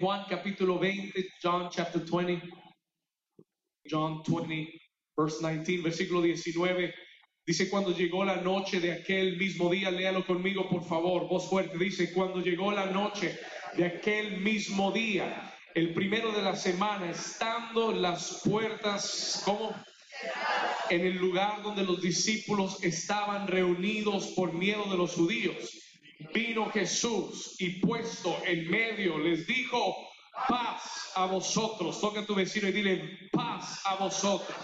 Juan capítulo 20, John chapter 20, John 20, verse 19, versículo 19. Dice, cuando llegó la noche de aquel mismo día, léalo conmigo por favor, voz fuerte, dice, cuando llegó la noche de aquel mismo día, el primero de la semana, estando las puertas, como en el lugar donde los discípulos estaban reunidos por miedo de los judíos, vino Jesús y puesto en medio les dijo, paz a vosotros. Toca a tu vecino y dile, paz a vosotros.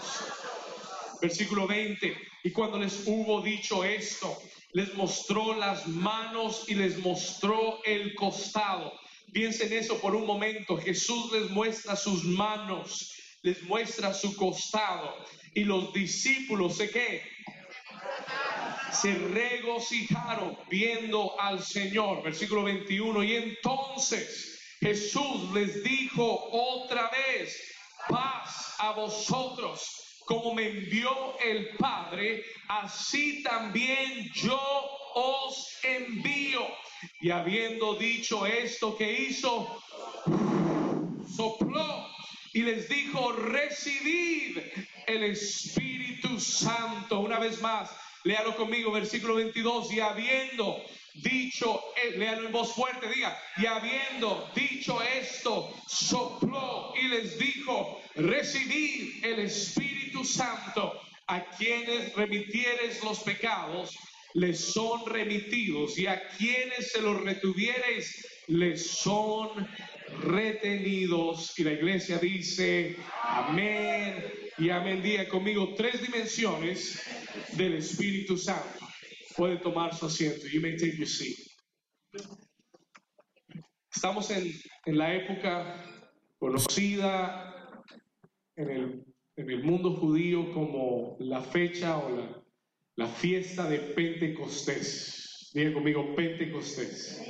Versículo 20. Y cuando les hubo dicho esto, les mostró las manos y les mostró el costado. Piensen eso por un momento. Jesús les muestra sus manos, les muestra su costado. Y los discípulos, ¿sé qué? Se regocijaron viendo al Señor. Versículo 21. Y entonces Jesús les dijo otra vez, paz a vosotros como me envió el Padre, así también yo os envío. Y habiendo dicho esto que hizo, sopló y les dijo, recibid el Espíritu Santo. Una vez más, léalo conmigo, versículo 22, y habiendo dicho, eh, léalo en voz fuerte, diga, y habiendo dicho esto, sopló y les dijo, recibid el Espíritu Santo, a quienes remitieres los pecados, les son remitidos, y a quienes se los retuviereis, les son retenidos. Y la iglesia dice, amén y amén. Diga conmigo tres dimensiones del Espíritu Santo. Puede tomar su asiento. You may take your seat. Estamos en, en la época conocida en el, en el mundo judío como la fecha o la, la fiesta de Pentecostés. Diga conmigo, Pentecostés.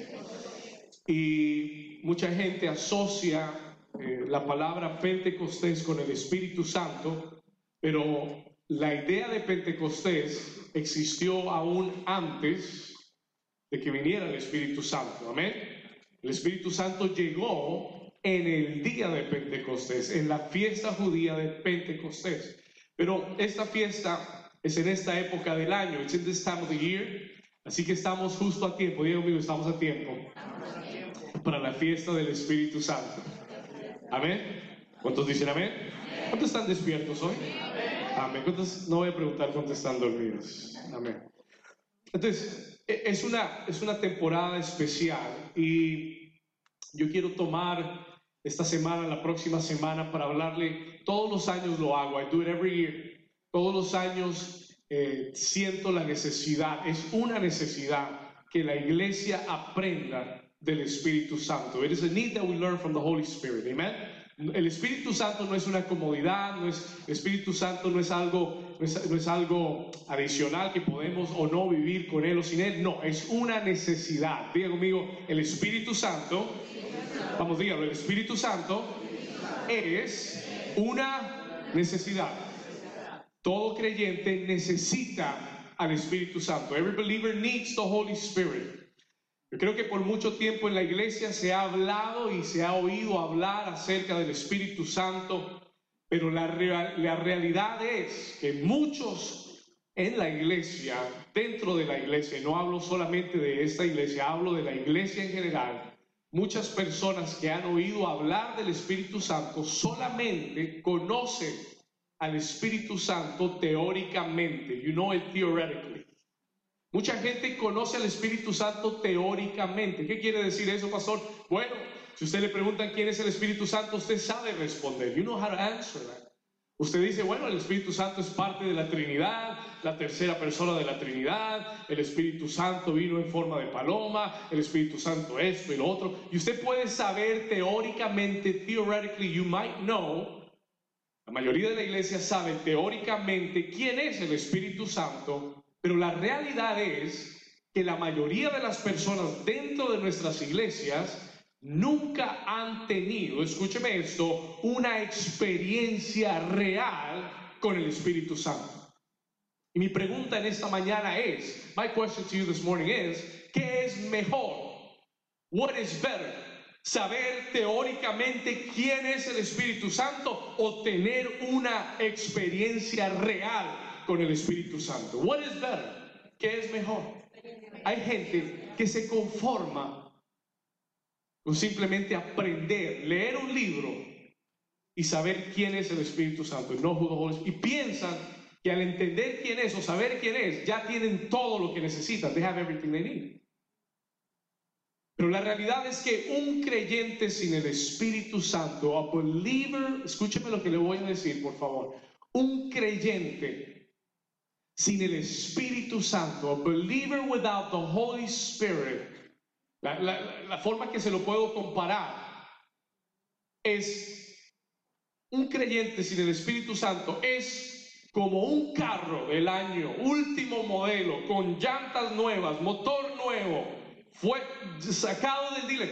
Y mucha gente asocia eh, la palabra Pentecostés con el Espíritu Santo, pero la idea de Pentecostés existió aún antes de que viniera el Espíritu Santo. Amén. El Espíritu Santo llegó en el día de Pentecostés, en la fiesta judía de Pentecostés. Pero esta fiesta es en esta época del año, it's in this time of the year. Así que estamos justo a tiempo, digo amigo, estamos a tiempo para la fiesta del Espíritu Santo. Amén. ¿Cuántos dicen amén? ¿Cuántos están despiertos hoy? Amén. ¿Cuántos? No voy a preguntar cuántos están dormidos. Amén. Entonces, e- es una, es una temporada especial y yo quiero tomar esta semana, la próxima semana, para hablarle, todos los años lo hago, I do it every year, todos los años eh, siento la necesidad, es una necesidad que la iglesia aprenda del Espíritu Santo. It is a need that we learn from the Holy Spirit. Amen. El Espíritu Santo no es una comodidad, no es, Espíritu Santo no es algo, no es, no es algo adicional que podemos o no vivir con él o sin él. No, es una necesidad. Diga conmigo, el Espíritu Santo, vamos, dígalo, el Espíritu Santo es una necesidad. Todo creyente necesita al Espíritu Santo. Every believer needs the Holy Spirit. Yo creo que por mucho tiempo en la iglesia se ha hablado y se ha oído hablar acerca del Espíritu Santo, pero la, real- la realidad es que muchos en la iglesia, dentro de la iglesia, no hablo solamente de esta iglesia, hablo de la iglesia en general, muchas personas que han oído hablar del Espíritu Santo solamente conocen al Espíritu Santo teóricamente, you know it theoretically. Mucha gente conoce al Espíritu Santo teóricamente. ¿Qué quiere decir eso, pastor? Bueno, si usted le preguntan quién es el Espíritu Santo, usted sabe responder. You know how to answer that. Usted dice, bueno, el Espíritu Santo es parte de la Trinidad, la tercera persona de la Trinidad, el Espíritu Santo vino en forma de paloma, el Espíritu Santo esto y lo otro. Y usted puede saber teóricamente, theoretically, you might know, la mayoría de la iglesia sabe teóricamente quién es el Espíritu Santo, pero la realidad es que la mayoría de las personas dentro de nuestras iglesias nunca han tenido, escúcheme esto, una experiencia real con el Espíritu Santo. Y mi pregunta en esta mañana es, my question to you this morning is, ¿qué es mejor? What is better? saber teóricamente quién es el Espíritu Santo o tener una experiencia real con el Espíritu Santo. What is better? ¿Qué es mejor? Hay gente que se conforma con simplemente aprender, leer un libro y saber quién es el Espíritu Santo y no y piensan que al entender quién es o saber quién es, ya tienen todo lo que necesitan. They have everything they need. Pero la realidad es que un creyente sin el Espíritu Santo, a believer, escúcheme lo que le voy a decir, por favor. Un creyente sin el Espíritu Santo, a believer without the Holy Spirit, la, la forma que se lo puedo comparar es un creyente sin el Espíritu Santo es como un carro del año, último modelo, con llantas nuevas, motor nuevo, fue sacado del dealer,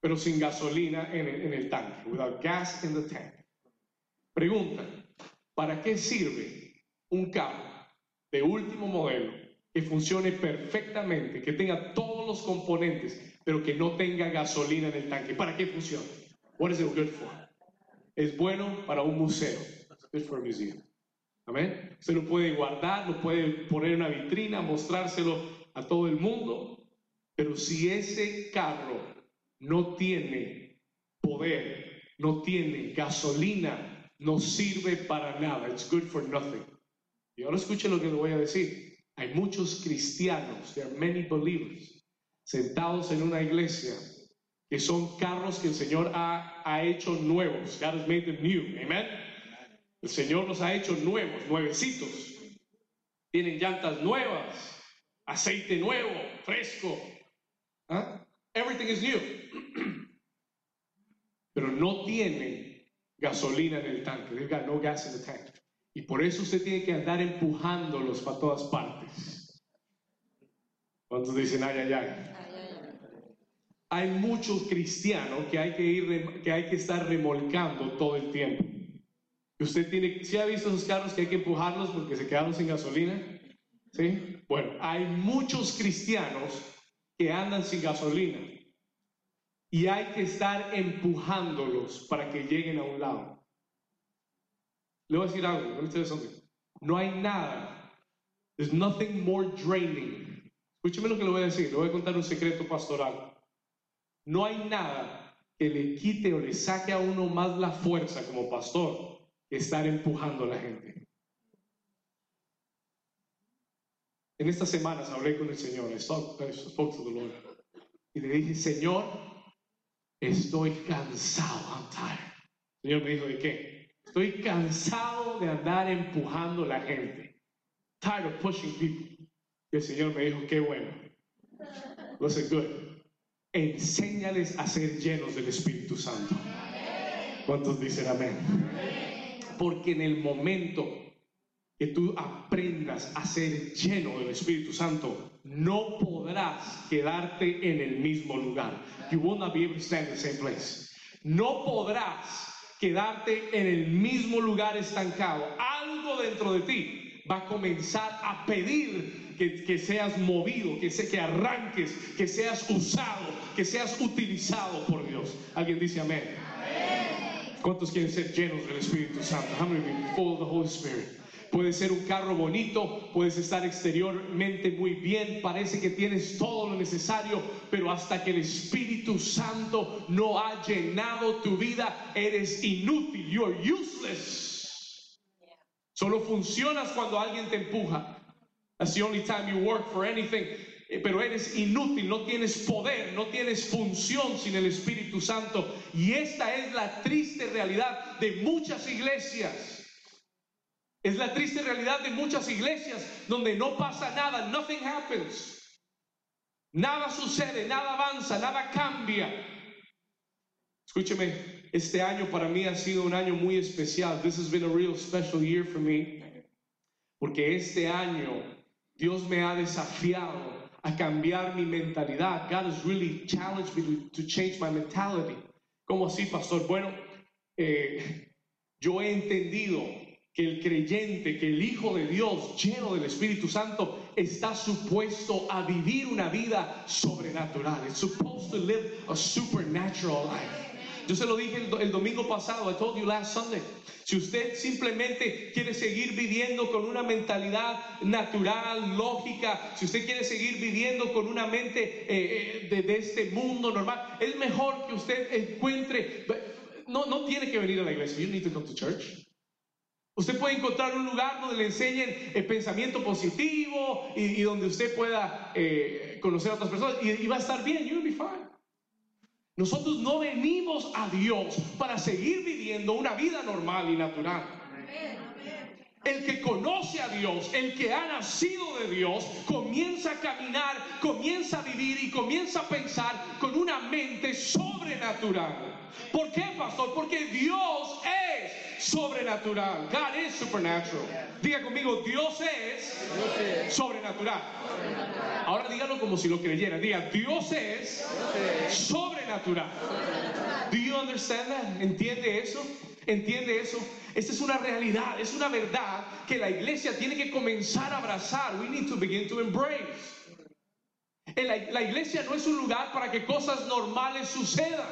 pero sin gasolina en el, en el tanque, without gas in the tank. Pregunta, ¿para qué sirve un carro de último modelo que funcione perfectamente, que tenga todos los componentes, pero que no tenga gasolina en el tanque? ¿Para qué funciona? What is it good for? Es bueno para un museo. It's for a museum. Amén. Se lo puede guardar, lo puede poner en una vitrina, mostrárselo a todo el mundo. Pero si ese carro no tiene poder, no tiene gasolina, no sirve para nada. It's good for nothing. Y ahora escuche lo que le voy a decir. Hay muchos cristianos, there are many believers, sentados en una iglesia que son carros que el Señor ha, ha hecho nuevos. God has made them new. Amen. El Señor los ha hecho nuevos, nuevecitos. Tienen llantas nuevas, aceite nuevo, fresco. Everything is new. Pero no tiene gasolina en el tanque. They've got no gas in the tank. Y por eso usted tiene que andar empujándolos para todas partes. ¿Cuántos dicen ay, ay, ay? Hay muchos cristianos que hay que ir, que hay que estar remolcando todo el tiempo. Usted tiene, ¿sí ha visto esos carros que hay que empujarlos porque se quedaron sin gasolina? ¿Sí? Bueno, hay muchos cristianos que andan sin gasolina y hay que estar empujándolos para que lleguen a un lado. Le voy a decir algo, no hay nada, there's nothing more draining. Escúcheme lo que le voy a decir, le voy a contar un secreto pastoral. No hay nada que le quite o le saque a uno más la fuerza como pastor estar empujando a la gente. En estas semanas hablé con el Señor, y le dije, Señor, estoy cansado, El Señor me dijo, ¿de qué? Estoy cansado de andar empujando a la gente. Tired of pushing people. Y el Señor me dijo, qué bueno. Listen good. Enséñales a ser llenos del Espíritu Santo. ¿Cuántos dicen amén? Porque en el momento que tú aprendas a ser lleno del Espíritu Santo, no podrás quedarte en el mismo lugar. You will not be able to stand in the same place. No podrás quedarte en el mismo lugar estancado. Algo dentro de ti va a comenzar a pedir que, que, seas movido, que, se, que arranques, que seas usado, que seas utilizado por Dios. Alguien dice amén. ¿Cuántos quieren ser llenos del Espíritu Santo? How many full of the Holy Spirit? Puede ser un carro bonito, puedes estar exteriormente muy bien, parece que tienes todo lo necesario, pero hasta que el Espíritu Santo no ha llenado tu vida, eres inútil, you are useless. Solo funcionas cuando alguien te empuja. That's the only time you work for anything. Eh, pero eres inútil, no tienes poder, no tienes función sin el Espíritu Santo. Y esta es la triste realidad de muchas iglesias. Es la triste realidad de muchas iglesias donde no pasa nada, nothing happens. Nada sucede, nada avanza, nada cambia. Escúcheme, este año para mí ha sido un año muy especial. This has been a real special year for me. Porque este año Dios me ha desafiado a cambiar mi mentalidad. God has really challenged me to, change my mentality. ¿Cómo así, pastor? Bueno, eh, yo he entendido que el creyente, que el Hijo de Dios, lleno del Espíritu Santo, está supuesto a vivir una vida sobrenatural. It's supposed to live a supernatural life. Yo se lo dije el, domingo pasado, I told you last Sunday. Si usted simplemente quiere seguir viviendo con una mentalidad natural, lógica, si usted quiere seguir viviendo con una mente eh, de, de, este mundo normal, es mejor que usted encuentre, no, no tiene que venir a la iglesia, you need to come to church. Usted puede encontrar un lugar donde le enseñen el pensamiento positivo y, donde usted pueda eh, conocer a otras personas y, va a estar bien, you'll be fine. Nosotros no venimos a Dios para seguir viviendo una vida normal y natural. El que conoce a Dios, el que ha nacido de Dios, comienza a caminar, comienza a vivir y comienza a pensar con una mente sobrenatural. ¿Por qué, pastor? Porque Dios es sobrenatural. God is supernatural. Diga conmigo, Dios es sobrenatural. Ahora dígalo como si lo creyera. Diga, Dios es sobrenatural. Do you understand that? ¿Entiende eso? ¿Entiende eso? Esta es una realidad, es una verdad que la iglesia tiene que comenzar a abrazar. We need to begin to embrace. La, iglesia no es un lugar para que cosas normales sucedan.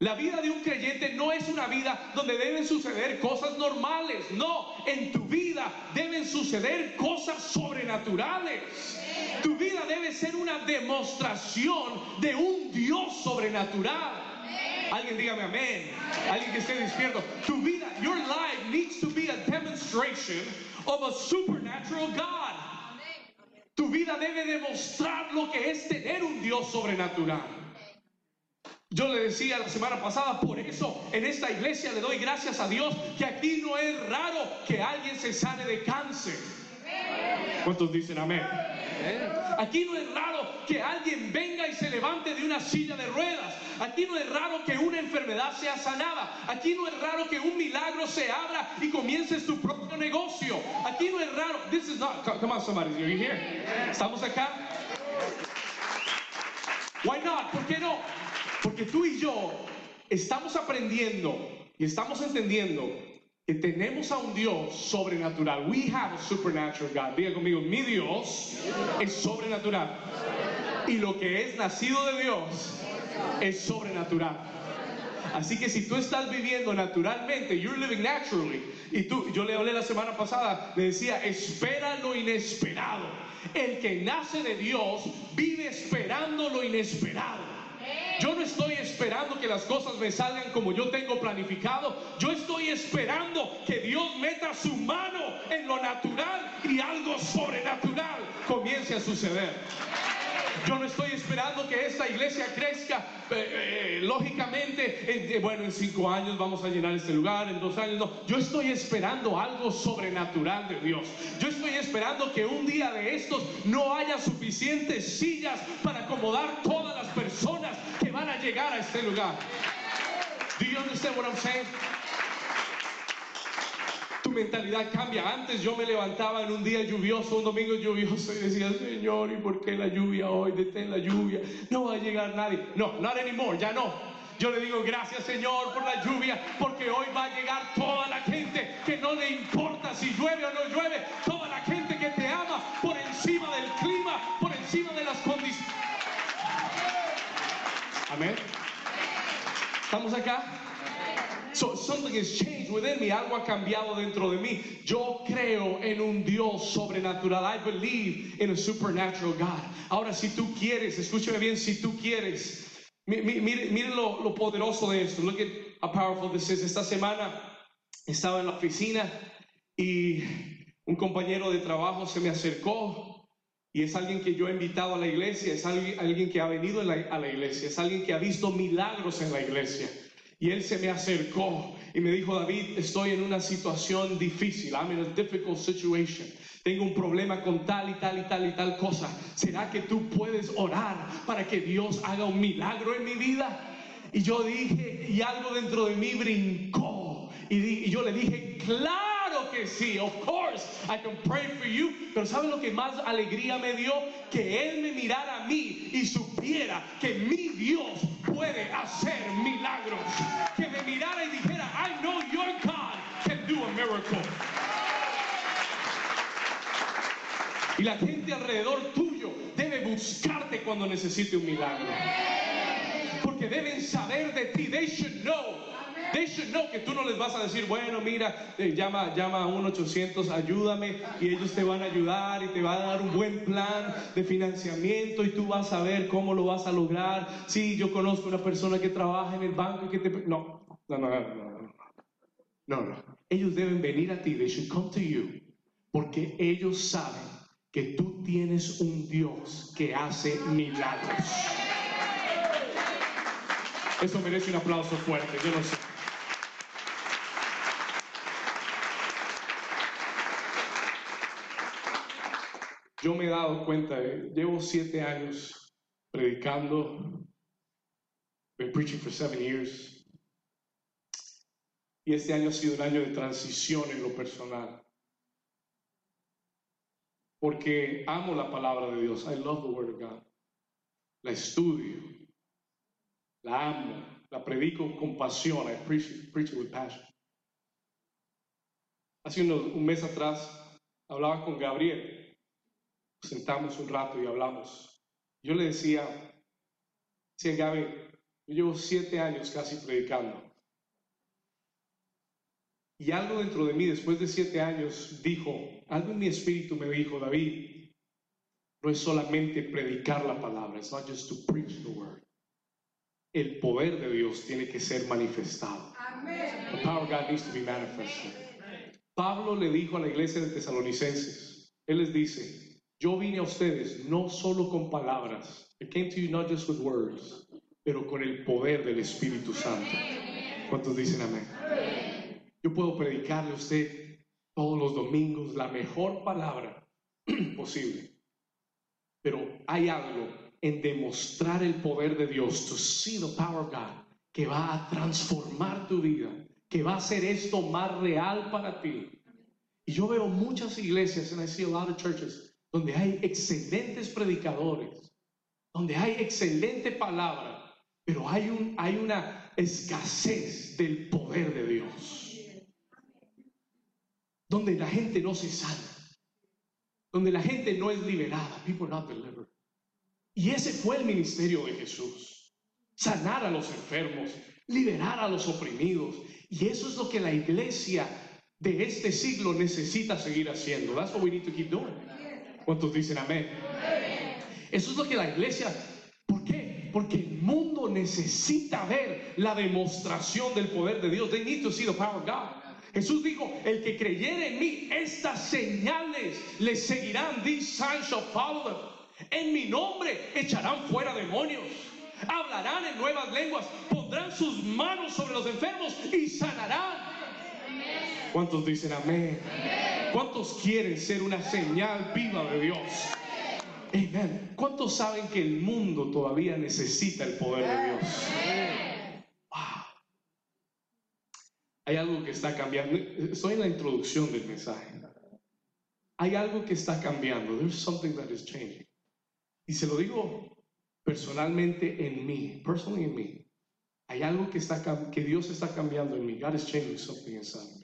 La vida de un creyente no es una vida donde deben suceder cosas normales. No, en tu vida deben suceder cosas sobrenaturales. Tu vida debe ser una demostración de un Dios sobrenatural. Alguien dígame amén. Alguien que esté despierto. Tu vida, your life needs to be a demonstration of a supernatural God. Tu vida debe demostrar lo que es tener un Dios sobrenatural. Yo le decía la semana pasada, por eso en esta iglesia le doy gracias a Dios que aquí no es raro que alguien se sane de cáncer. ¿Cuántos dicen amén? Aquí no es raro que alguien venga y se levante de una silla de ruedas. Aquí no es raro que una enfermedad sea sanada. Aquí no es raro que un milagro se abra y comiences tu propio negocio. Aquí no es raro. This is not. Come on, somebody. Are you here? ¿Estamos acá? Why not? ¿Por qué no? Porque tú y yo estamos aprendiendo y estamos entendiendo tenemos a un Dios sobrenatural. We have a supernatural God. Diga conmigo, mi Dios es sobrenatural. Y lo que es nacido de Dios es sobrenatural. Así que si tú estás viviendo naturalmente, you're living naturally, y tú, yo le hablé la semana pasada, le decía, espera lo inesperado. El que nace de Dios vive esperando lo inesperado. Yo no estoy esperando que las cosas me salgan como yo tengo planificado. Yo estoy esperando que Dios meta su mano en lo natural y algo sobrenatural comience a suceder. Yo no estoy esperando que esta iglesia crezca eh, eh, lógicamente. En, bueno, en cinco años vamos a llenar este lugar, en dos años no. Yo estoy esperando algo sobrenatural de Dios. Yo estoy esperando que un día de estos no haya suficientes sillas para acomodar todas las personas que van a llegar a este lugar. Do you understand what I'm saying? Mentalidad cambia. Antes yo me levantaba en un día lluvioso, un domingo lluvioso y decía, Señor, ¿y por qué la lluvia hoy? Detén la lluvia. No va a llegar nadie. No, not anymore, ya no. Yo le digo gracias Señor por la lluvia, porque hoy va a llegar toda la gente que no le importa si llueve o no llueve, toda la gente que te ama por encima del clima, por encima de las condiciones. Amén. ¿Estamos acá? So something has changed within me. Algo ha cambiado dentro de mí. Yo creo en un Dios sobrenatural. I believe in a supernatural God. Ahora, si tú quieres, escúchame bien, si tú quieres, mire, mire lo, lo, poderoso de esto. Look at how powerful this is. Esta semana estaba en la oficina y un compañero de trabajo se me acercó y es alguien que yo he invitado a la iglesia, es alguien, alguien que ha venido la, a la iglesia, es alguien que ha visto milagros en la iglesia. Y él se me acercó y me dijo, David, estoy en una situación difícil. I'm in a difficult situation. Tengo un problema con tal y tal y tal y tal cosa. ¿Será que tú puedes orar para que Dios haga un milagro en mi vida? Y yo dije, y algo dentro de mí brincó. Y, y yo le dije, claro que sí, of course, I can pray for you. Pero ¿saben lo que más alegría me dio? Que él me mirara a mí y supiera que mi Dios puede hacer milagros. Que me mirara y dijera, I know your God can do a miracle. Y la gente alrededor tuyo debe buscarte cuando necesite un milagro. Porque deben saber de ti. They should know. They should know que tú no les vas a decir, bueno, mira, eh, llama, llama a 1-800, ayúdame, y ellos te van a ayudar y te van a dar un buen plan de financiamiento y tú vas a ver cómo lo vas a lograr. Sí, yo conozco una persona que trabaja en el banco y que te... No, no, no, no, no. No, no. Ellos deben venir a ti. They should come to you. Porque ellos saben que tú tienes un Dios que hace milagros. Eso merece un aplauso fuerte, yo lo sé. Yo me he dado cuenta, eh, llevo siete años predicando, been preaching for seven years, y este año ha sido un año de transición en lo personal. Porque amo la palabra de Dios. I love the Word of God. La estudio. La amo. La predico con pasión. I preach, preach it with passion. Hace unos- un mes atrás hablaba con Gabriel. Sentamos un rato y hablamos. Yo le decía, decía Gaby, yo llevo siete años casi predicando. Y algo dentro de mí, después de siete años, dijo, algo en mi espíritu me dijo, David, no es solamente predicar la palabra, it's not just to preach the word. El poder de Dios tiene que ser manifestado. The power of God needs to be manifested. Pablo le dijo a la iglesia de Tesalonicenses, él les dice, yo vine a ustedes no solo con palabras, I came to you not just with words, pero con el poder del Espíritu Santo. ¿Cuántos dicen amén? Yo puedo predicarle a usted todos los domingos la mejor palabra posible. Pero hay algo en demostrar el poder de Dios, to see the power of God, que va a transformar tu vida, que va a hacer esto más real para ti. Y yo veo muchas iglesias, and I see a lot of churches, donde hay excelentes predicadores, donde hay excelente palabra, pero hay, un, hay una escasez del poder de Dios donde la gente no se sana, donde la gente no es liberada, people not delivered. Y ese fue el ministerio de Jesús, sanar a los enfermos, liberar a los oprimidos. Y eso es lo que la iglesia de este siglo necesita seguir haciendo. That's what we need to keep doing. ¿Cuántos dicen amén? Eso es lo que la iglesia, ¿por qué? Porque el mundo necesita ver la demostración del poder de Dios. They need to see the power of God. Jesús dijo, el que creyere en mí, estas señales le seguirán. These signs shall follow them. En mi nombre echarán fuera demonios. Hablarán en nuevas lenguas. Pondrán sus manos sobre los enfermos y sanarán. ¿Cuántos dicen amén? ¿Cuántos quieren ser una señal viva de Dios? Amén. ¿Cuántos saben que el mundo todavía necesita el poder de Dios? Wow. Hay algo que está cambiando. Estoy en la introducción del mensaje. Hay algo que está cambiando. There's something that is changing. Y se lo digo personalmente en mí, personally en mí. Hay algo que, está, que Dios está cambiando en mí. God is changing something inside me.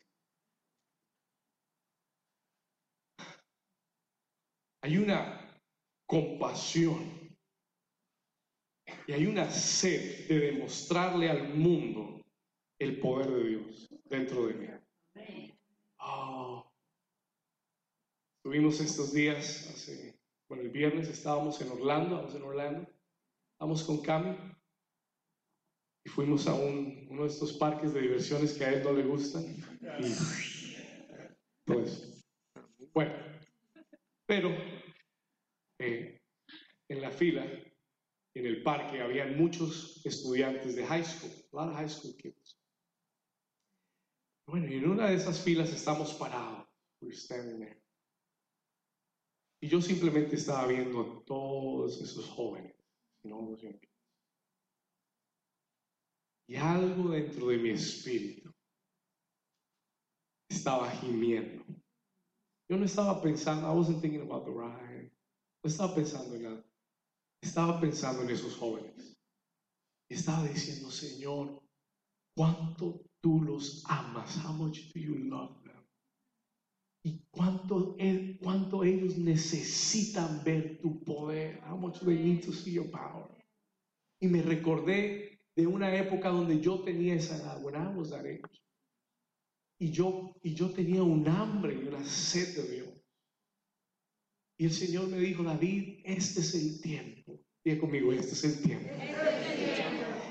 Hay una compasión y hay una sed de demostrarle al mundo el poder de Dios dentro de mí. Oh. Tuvimos estos días, hace, bueno, el viernes estábamos en Orlando, vamos en Orlando, vamos con Cami y fuimos a un- uno de estos parques de diversiones que a él no le gustan. Y, pues, bueno, pero eh, en la fila, en el parque, había muchos estudiantes de high school, a lot of high school kids. Bueno, y en una de esas filas estamos parados, we're standing there. Y yo simplemente estaba viendo a todos esos jóvenes, kids. Y algo dentro de mi espíritu estaba gimiendo. Yo no estaba pensando, I wasn't thinking about the ride. No estaba pensando en nada. Estaba pensando en esos jóvenes. Estaba diciendo, Señor, ¿cuánto tú los amas? How much do you love them? y cuánto, cuánto ellos necesitan ver tu poder. How much they need to see your power. Y me recordé de una época donde yo tenía esa edad, when I was that age. Y yo, y yo tenía un hambre y una sed de Dios. Y el Señor me dijo, David, este es el tiempo. Diga conmigo, este es el tiempo.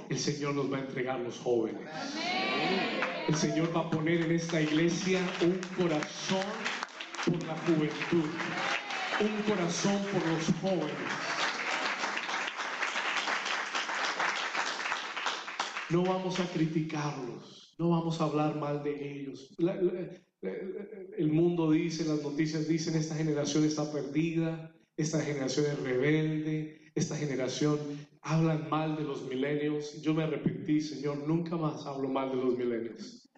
El Señor nos va a entregar los jóvenes. El Señor va a poner en esta iglesia un corazón por la juventud, un corazón por los jóvenes. No vamos a criticarlos, no vamos a hablar mal de ellos. El mundo dice, las noticias dicen, esta generación está perdida, esta generación es rebelde, esta generación hablan mal de los milenios. Yo me arrepentí, Señor, nunca más hablo mal de los milenios.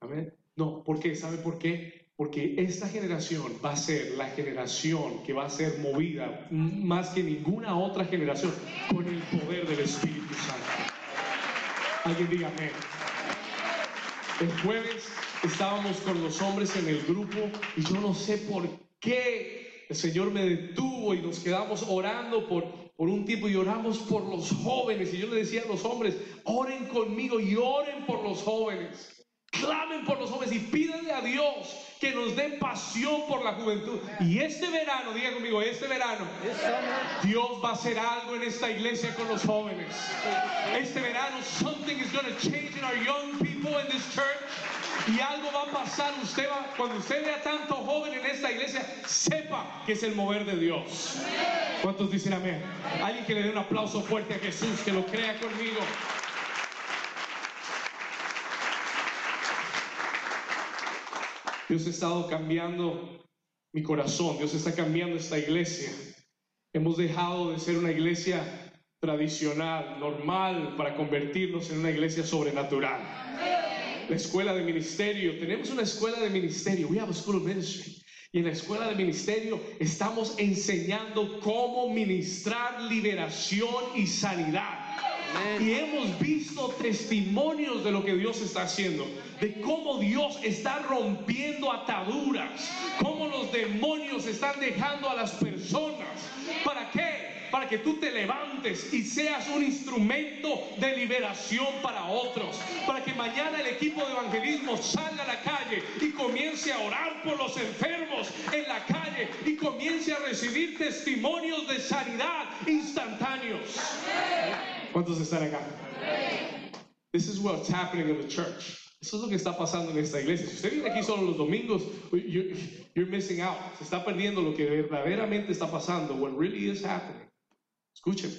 Amén. No, ¿por qué? ¿Sabe por qué? Porque esta generación va a ser la generación que va a ser movida más que ninguna otra generación con el poder del Espíritu Santo. Alguien diga amén. El jueves estábamos con los hombres en el grupo y yo no sé por qué el Señor me detuvo y nos quedamos orando por, por un tiempo y oramos por los jóvenes. Y yo le decía a los hombres, oren conmigo y oren por los jóvenes. Clamen por los jóvenes y pídanle a Dios que nos dé pasión por la juventud. Y este verano, diga conmigo, este verano, Dios va a hacer algo en esta iglesia con los jóvenes. Este verano, something is going to change in our young people in this church. Y algo va a pasar. Usted va, cuando usted vea tanto joven en esta iglesia, sepa que es el mover de Dios. ¿Cuántos dicen amén? Alguien que le dé un aplauso fuerte a Jesús, que lo crea conmigo. Dios ha estado cambiando mi corazón, Dios está cambiando esta iglesia. Hemos dejado de ser una iglesia tradicional, normal, para convertirnos en una iglesia sobrenatural. La escuela de ministerio, tenemos una escuela de ministerio, we have a school of ministry. Y en la escuela de ministerio estamos enseñando cómo ministrar liberación y sanidad. Y hemos visto testimonios de lo que Dios está haciendo, de cómo Dios está rompiendo ataduras, cómo los demonios están dejando a las personas. ¿Para qué? Para que tú te levantes y seas un instrumento de liberación para otros. Para que mañana el equipo de evangelismo salga a la calle y comience a orar por los enfermos en la calle y comience a recibir testimonios de sanidad instantáneos. ¿Cuántos están acá? This is what's happening in the church. Eso es lo que está pasando en esta iglesia. Si usted viene aquí solo los domingos, you're, you're missing out. Se está perdiendo lo que verdaderamente está pasando. What really is happening. Escúcheme.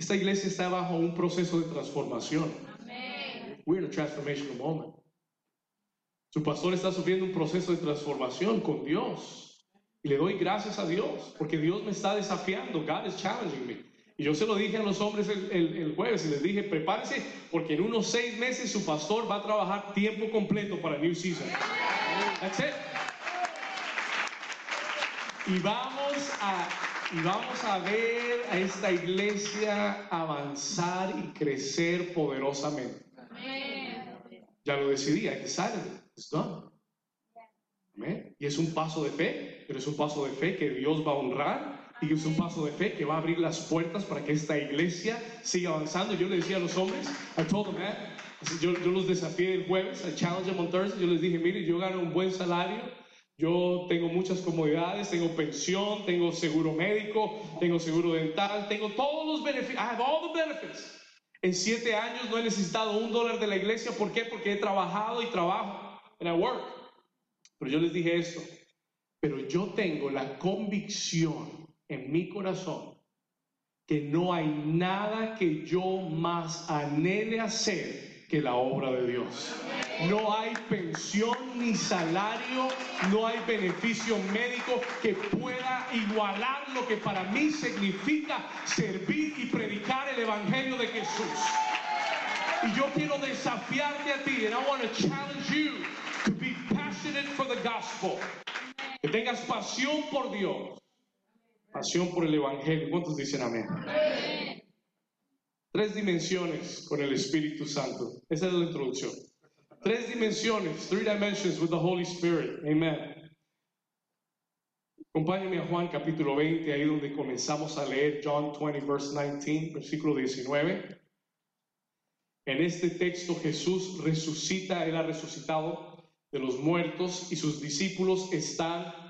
Esta iglesia está bajo un proceso de transformación. We're in a transformational moment. Su pastor está sufriendo un proceso de transformación con Dios. Y le doy gracias a Dios, porque Dios me está desafiando. God is challenging me. Y yo se lo dije a los hombres el, el- el jueves y les dije, prepárense, porque en unos seis meses su pastor va a trabajar tiempo completo para New Season. That's it. Y vamos a, y vamos a ver a esta iglesia avanzar y crecer poderosamente. Ya lo decidí, it. It's done. Amén. Y es un paso de fe, pero es un paso de fe que Dios va a honrar y es un paso de fe que va a abrir las puertas para que esta iglesia siga avanzando. Yo le decía a los hombres, I told them, yo, yo los desafié el jueves, I challenged them on Thursday, yo les dije, mire, yo gano un buen salario, yo tengo muchas comodidades, tengo pensión, tengo seguro médico, tengo seguro dental, tengo todos los beneficios, I have all the benefits. En siete años no he necesitado un dólar de la iglesia, ¿por qué? Porque he trabajado y trabajo, and I work. Pero yo les dije esto, pero yo tengo la convicción en mi corazón que no hay nada que yo más anhele hacer que la obra de Dios. No hay pensión ni salario, no hay beneficio médico que pueda igualar lo que para mí significa servir y predicar el Evangelio de Jesús. Y yo quiero desafiarte a ti, and I want to challenge you to be passionate for the gospel. Que tengas pasión por Dios, pasión por el Evangelio. ¿Cuántos dicen amén? Tres dimensiones con el Espíritu Santo. Esa es la introducción. Tres dimensiones, three dimensions with the Holy Spirit. Amen. Acompáñame a Juan capítulo 20, ahí donde comenzamos a leer John 20, verse 19, versículo 19. En este texto Jesús resucita, Él ha resucitado de los muertos y sus discípulos están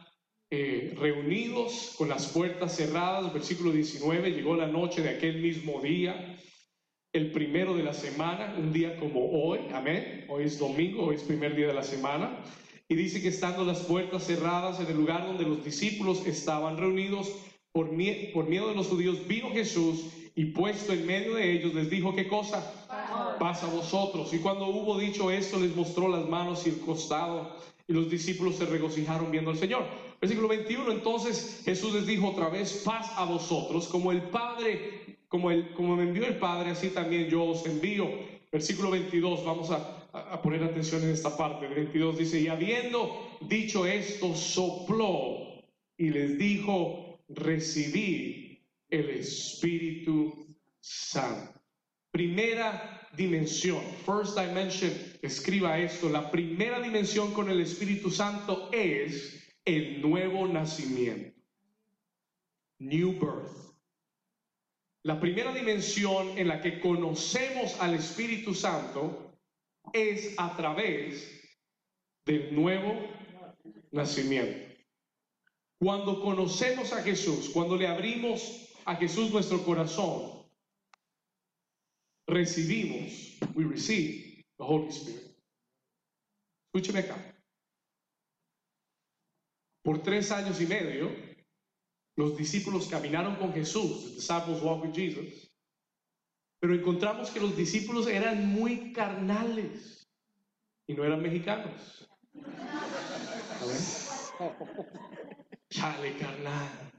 eh, reunidos con las puertas cerradas. Versículo 19, llegó la noche de aquel mismo día, el primero de la semana, un día como hoy, amén. Hoy es domingo, hoy es primer día de la semana. Y dice que estando las puertas cerradas en el lugar donde los discípulos estaban reunidos, por, por miedo de los judíos, vino Jesús y puesto en medio de ellos les dijo, ¿qué cosa? Pasa a vosotros. Y cuando hubo dicho esto, les mostró las manos y el costado. Y los discípulos se regocijaron viendo al Señor. Versículo 21, entonces Jesús les dijo otra vez, paz a vosotros, como el Padre, como, el, como me envió el Padre, así también yo os envío. Versículo 22, vamos a, poner atención en esta parte. El 22 dice, y habiendo dicho esto, sopló y les dijo, recibí el Espíritu Santo. Primera dimensión, first dimension, escriba esto, la primera dimensión con el Espíritu Santo es el nuevo nacimiento. New birth. La primera dimensión en la que conocemos al Espíritu Santo es a través del nuevo nacimiento. Cuando conocemos a Jesús, cuando le abrimos a Jesús nuestro corazón, recibimos, we receive the Holy Spirit. Escúcheme acá. Por tres años y medio, los discípulos caminaron con Jesús, the disciples walked with Jesus, pero encontramos que los discípulos eran muy carnales y no eran mexicanos. Chale carnal.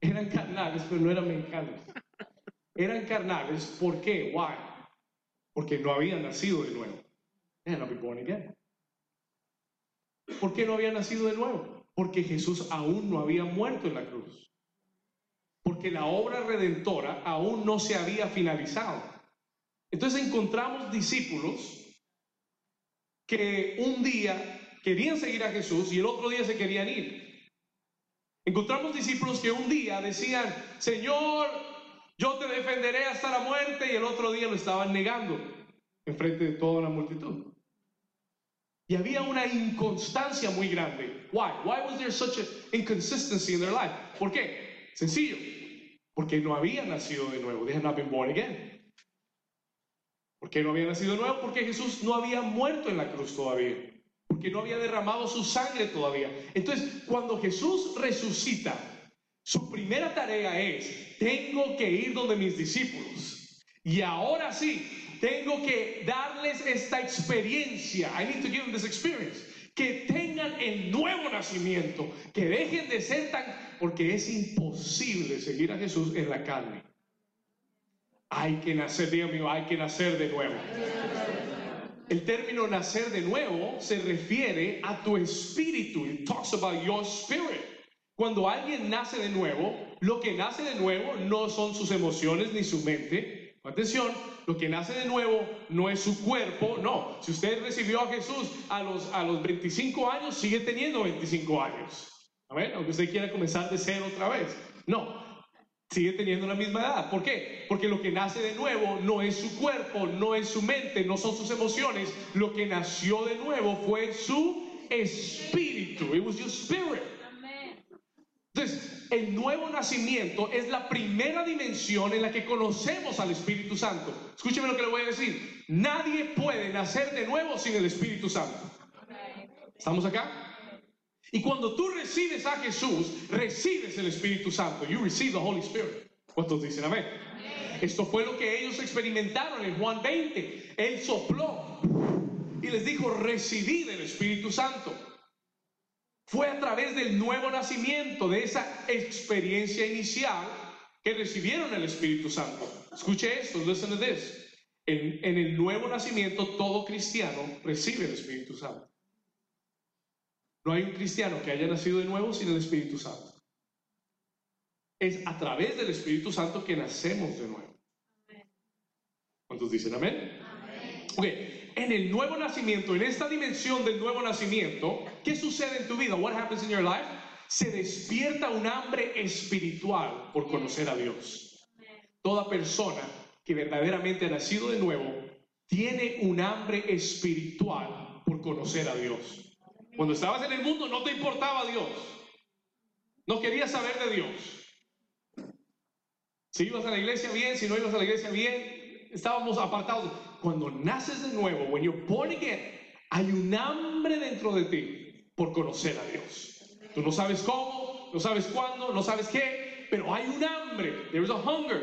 Eran carnales, pero no eran mexicanos. Eran carnales, ¿por qué? Why? Porque no habían nacido de nuevo. ¿Por qué no habían nacido de nuevo? Porque Jesús aún no había muerto en la cruz porque la obra redentora aún no se había finalizado. Entonces encontramos discípulos que un día querían seguir a Jesús y el otro día se querían ir. Encontramos discípulos que un día decían, Señor, yo te defenderé hasta la muerte y el otro día lo estaban negando en frente de toda la multitud. Y había una inconstancia muy grande. Why? Why was there such an inconsistency in their life? ¿Por qué? Sencillo porque no había nacido de nuevo. They had not been born again. ¿Por qué no había nacido de nuevo? Porque Jesús no había muerto en la cruz todavía. Porque no había derramado su sangre todavía. Entonces, cuando Jesús resucita, su primera tarea es, tengo que ir donde mis discípulos. Y ahora sí, tengo que darles esta experiencia. I need to give them this experience. Que tengan el nuevo nacimiento. Que dejen de ser tan porque es imposible seguir a Jesús en la carne. Hay que nacer, Dios mío, hay que nacer de nuevo. El término nacer de nuevo se refiere a tu espíritu. It talks about your spirit. Cuando alguien nace de nuevo, lo que nace de nuevo no son sus emociones ni su mente. Atención, lo que nace de nuevo no es su cuerpo, no. Si usted recibió a Jesús a los, a los 25 años, sigue teniendo 25 años. ver, Aunque usted quiera comenzar de cero otra vez. No, sigue teniendo la misma edad. ¿Por qué? Porque lo que nace de nuevo no es su cuerpo, no es su mente, no son sus emociones. Lo que nació de nuevo fue su espíritu. It was your spirit. El nuevo nacimiento es la primera dimensión en la que conocemos al Espíritu Santo. Escúcheme lo que le voy a decir. Nadie puede nacer de nuevo sin el Espíritu Santo. ¿Estamos acá? Y cuando tú recibes a Jesús, recibes el Espíritu Santo. You receive the Holy Spirit. ¿Cuántos dicen amén? Esto fue lo que ellos experimentaron en Juan 20. Él sopló y les dijo, recibid el Espíritu Santo. Fue a través del nuevo nacimiento, de esa experiencia inicial, que recibieron el Espíritu Santo. Escuche esto, listen to this. En, en el nuevo nacimiento, todo cristiano recibe el Espíritu Santo. No hay un cristiano que haya nacido de nuevo sin el Espíritu Santo. Es a través del Espíritu Santo que nacemos de nuevo. ¿Cuántos dicen amén? Ok, en el nuevo nacimiento, en esta dimensión del nuevo nacimiento, ¿qué sucede en tu vida? What happens in your life? Se despierta un hambre espiritual por conocer a Dios. Toda persona que verdaderamente ha nacido de nuevo tiene un hambre espiritual por conocer a Dios. Cuando estabas en el mundo no te importaba Dios. No querías saber de Dios. Si ibas a la iglesia bien, si no ibas a la iglesia bien, estábamos apartados. Cuando naces de nuevo, when you're born again, hay un hambre dentro de ti por conocer a Dios. Tú no sabes cómo, no sabes cuándo, no sabes qué, pero hay un hambre. There is a hunger.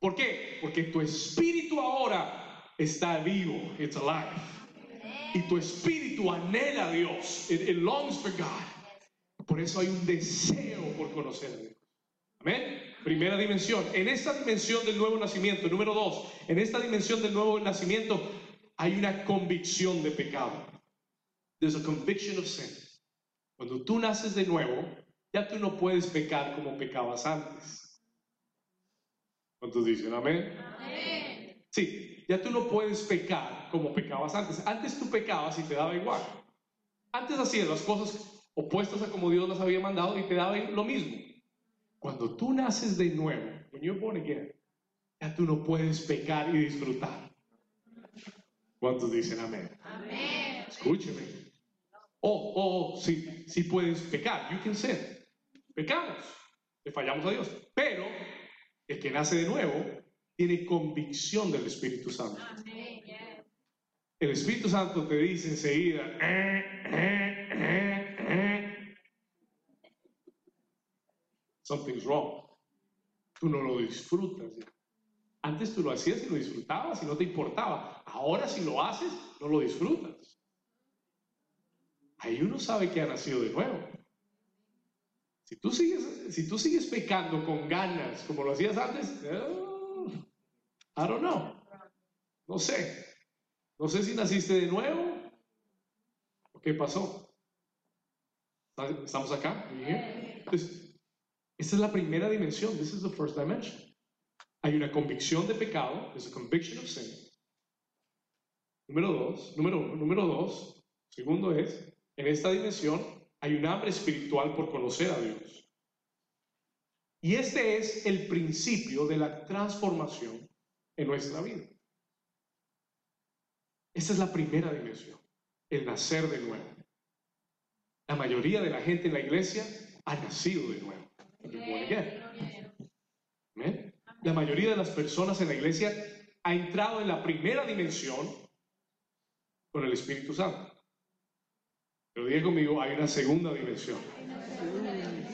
¿Por qué? Porque tu espíritu ahora está vivo. It's alive. Y tu espíritu anhela a Dios. It, it longs for God. Por eso hay un deseo por conocer a Dios. Amén. Primera dimensión. En esta dimensión del nuevo nacimiento, número dos, en esta dimensión del nuevo nacimiento hay una convicción de pecado. There's a conviction of sin. Cuando tú naces de nuevo, ya tú no puedes pecar como pecabas antes. ¿Cuántos dicen amén? Amén. Sí, ya tú no puedes pecar como pecabas antes. Antes tú pecabas y te daba igual. Antes hacías las cosas opuestas a como Dios las había mandado y te daba lo mismo. Cuando tú naces de nuevo, when you're born again, ya tú no puedes pecar y disfrutar. ¿Cuántos dicen amén? Amén. Escúcheme. Oh, oh, oh, sí, sí puedes pecar. You can sin. Pecamos. Le fallamos a Dios. Pero el que nace de nuevo tiene convicción del Espíritu Santo. Amén. El Espíritu Santo te dice enseguida, "Eh, eh, eh, eh". Something's wrong. Tú no lo disfrutas. Antes tú lo hacías y lo disfrutabas y no te importaba. Ahora si lo haces, no lo disfrutas. Ahí uno sabe que ha nacido de nuevo. Si tú sigues, si tú sigues pecando con ganas como lo hacías antes, eh, I don't know. No sé. No sé si naciste de nuevo qué pasó. ¿Estamos acá? Entonces, esta es la primera dimensión. This is the first dimension. Hay una convicción de pecado. There's a conviction of sin. Número dos. Número uno. Número dos. Segundo es, en esta dimensión hay un hambre espiritual por conocer a Dios. Y este es el principio de la transformación en nuestra vida. Esta es la primera dimensión, el nacer de nuevo. La mayoría de la gente en la iglesia ha nacido de nuevo. Amén. La mayoría de las personas en la iglesia ha entrado en la primera dimensión con el Espíritu Santo. Pero diga conmigo, hay una segunda dimensión.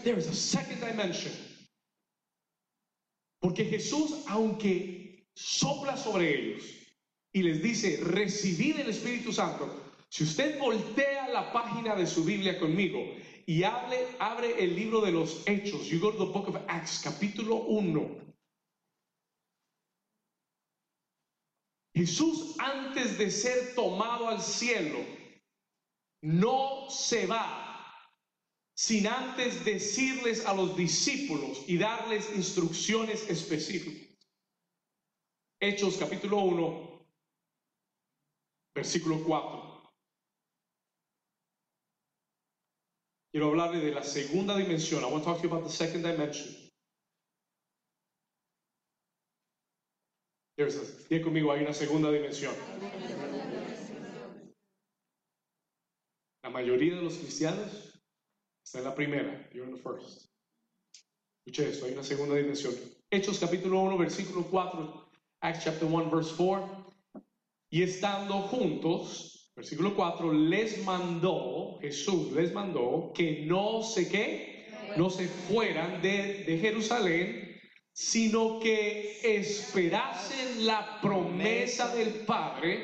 There is a second dimension. Porque Jesús, aunque sopla sobre ellos y les dice, recibid el Espíritu Santo, si usted voltea la página de su Biblia conmigo y hable, abre el libro de los Hechos, you go to the book of Acts, capítulo 1. Jesús antes de ser tomado al cielo no se va sin antes decirles a los discípulos y darles instrucciones específicas. Hechos capítulo 1, versículo 4. Quiero hablarle de la segunda dimensión. I want to talk to you about the second dimension. There's a, conmigo, hay una segunda dimensión. La mayoría de los cristianos está en la primera. You're in the first. Escuche esto, hay una segunda dimensión. Hechos capítulo 1, versículo 4. Acts chapter 1, verse 4. Y estando juntos, versículo 4, les mandó, Jesús les mandó que no se qué, no se fueran de, de Jerusalén, sino que esperasen la promesa del Padre,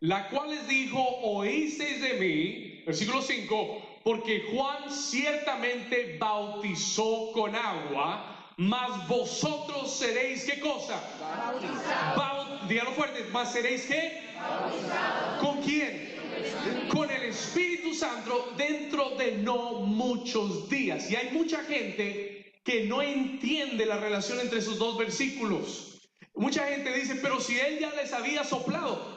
la cual les dijo, oísteis de mí, versículo 5, porque Juan ciertamente bautizó con agua, mas vosotros seréis qué cosa? Bau- dígalo fuerte, mas seréis qué? ¿Con quién? Con el Espíritu Santo dentro de no muchos días. Y hay mucha gente que no entiende la relación entre esos dos versículos. Mucha gente dice, pero si él ya les había soplado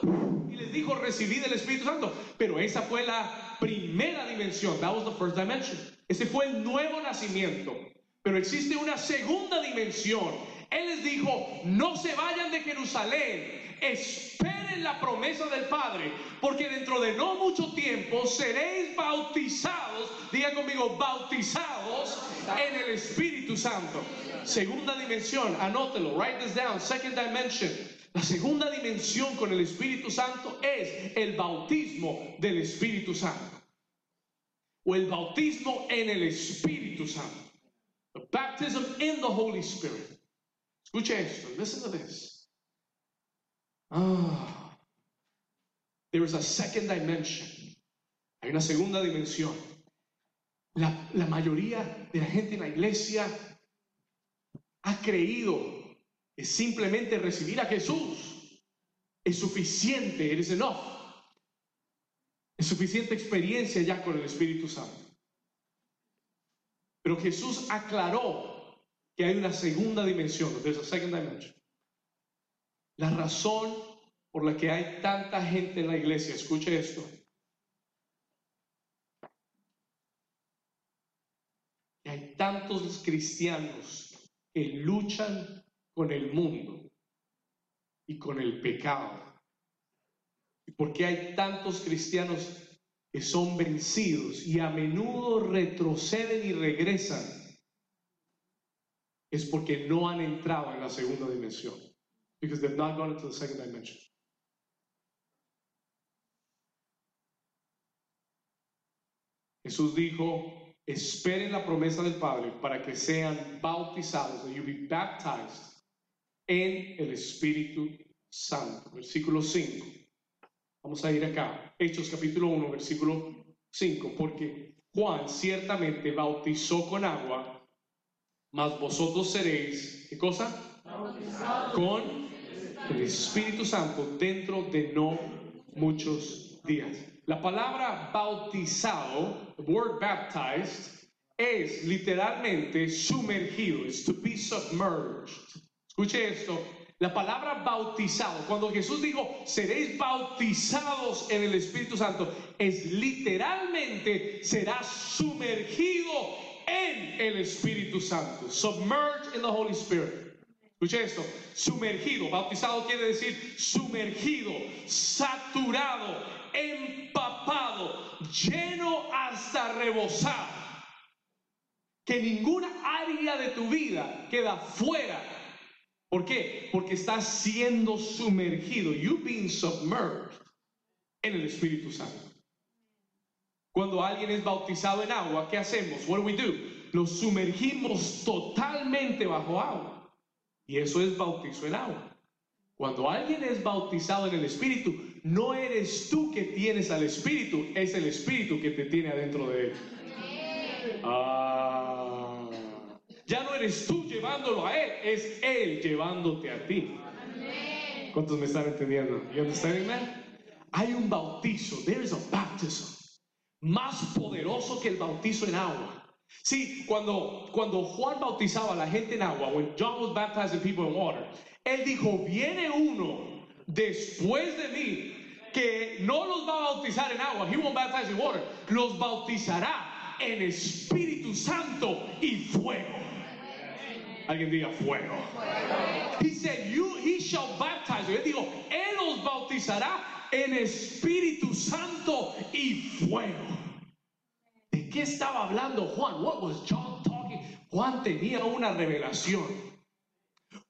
y les dijo recibir el Espíritu Santo, pero esa fue la primera dimensión. That was the first dimension. Ese fue el nuevo nacimiento. Pero existe una segunda dimensión. Él les dijo, no se vayan de Jerusalén, esperen la promesa del Padre, porque dentro de no mucho tiempo seréis bautizados, diga conmigo, bautizados en el Espíritu Santo. Segunda dimensión, anótelo, write this down, second dimension. La segunda dimensión con el Espíritu Santo es el bautismo del Espíritu Santo. O el bautismo en el Espíritu Santo. The baptism in the Holy Spirit. Escuche esto. Listen to this. Ah. There is a second dimension. Hay una segunda dimensión. La, mayoría de la gente en la iglesia ha creído que simplemente recibir a Jesús es suficiente, it is enough. Es suficiente experiencia ya con el Espíritu Santo. Pero Jesús aclaró que hay una segunda dimensión, there's a second dimension. La razón por la que hay tanta gente en la iglesia, escuche esto, hay tantos cristianos que luchan con el mundo y con el pecado. ¿Y por qué hay tantos cristianos que son vencidos y a menudo retroceden y regresan? Es porque no han entrado en la segunda dimensión. Because they've not gone into the second dimension. Jesús dijo, esperen la promesa del Padre para que sean bautizados, that you be baptized en el Espíritu Santo. Versículo 5. Vamos a ir acá. Hechos capítulo 1, versículo 5. Porque Juan ciertamente bautizó con agua, mas vosotros seréis, ¿qué cosa? Con el Espíritu Santo dentro de no muchos días. La palabra bautizado, word baptized, es literalmente sumergido, es to be submerged. Escuche esto, la palabra bautizado, cuando Jesús dijo, seréis bautizados en el Espíritu Santo, es literalmente será sumergido en el Espíritu Santo, submerged in the Holy Spirit. Escuche esto, sumergido, bautizado quiere decir sumergido, saturado, empapado, lleno hasta rebosar. Que ninguna área de tu vida queda fuera. ¿Por qué? Porque estás siendo sumergido. You've been submerged en el Espíritu Santo. Cuando alguien es bautizado en agua, ¿qué hacemos? What do we do? Lo sumergimos totalmente bajo agua. Y eso es bautizo en agua. Cuando alguien es bautizado en el Espíritu, no eres tú que tienes al Espíritu, es el Espíritu que te tiene adentro de él. Ah, ya no eres tú llevándolo a él, es él llevándote a ti. ¿Cuántos me están entendiendo? You understanding that? Hay un bautizo, there is a baptism, más poderoso que el bautizo en agua. Sí, cuando, cuando Juan bautizaba a la gente en agua, when John was baptizing people in water, él dijo, viene uno después de mí que no los va a bautizar en agua, he won't baptize in water, los bautizará en Espíritu Santo y fuego. Alguien diga fuego. He said, you, he shall baptize. Él dijo, él los bautizará en Espíritu Santo y fuego. ¿De qué estaba hablando Juan? What was John talking? Juan tenía una revelación.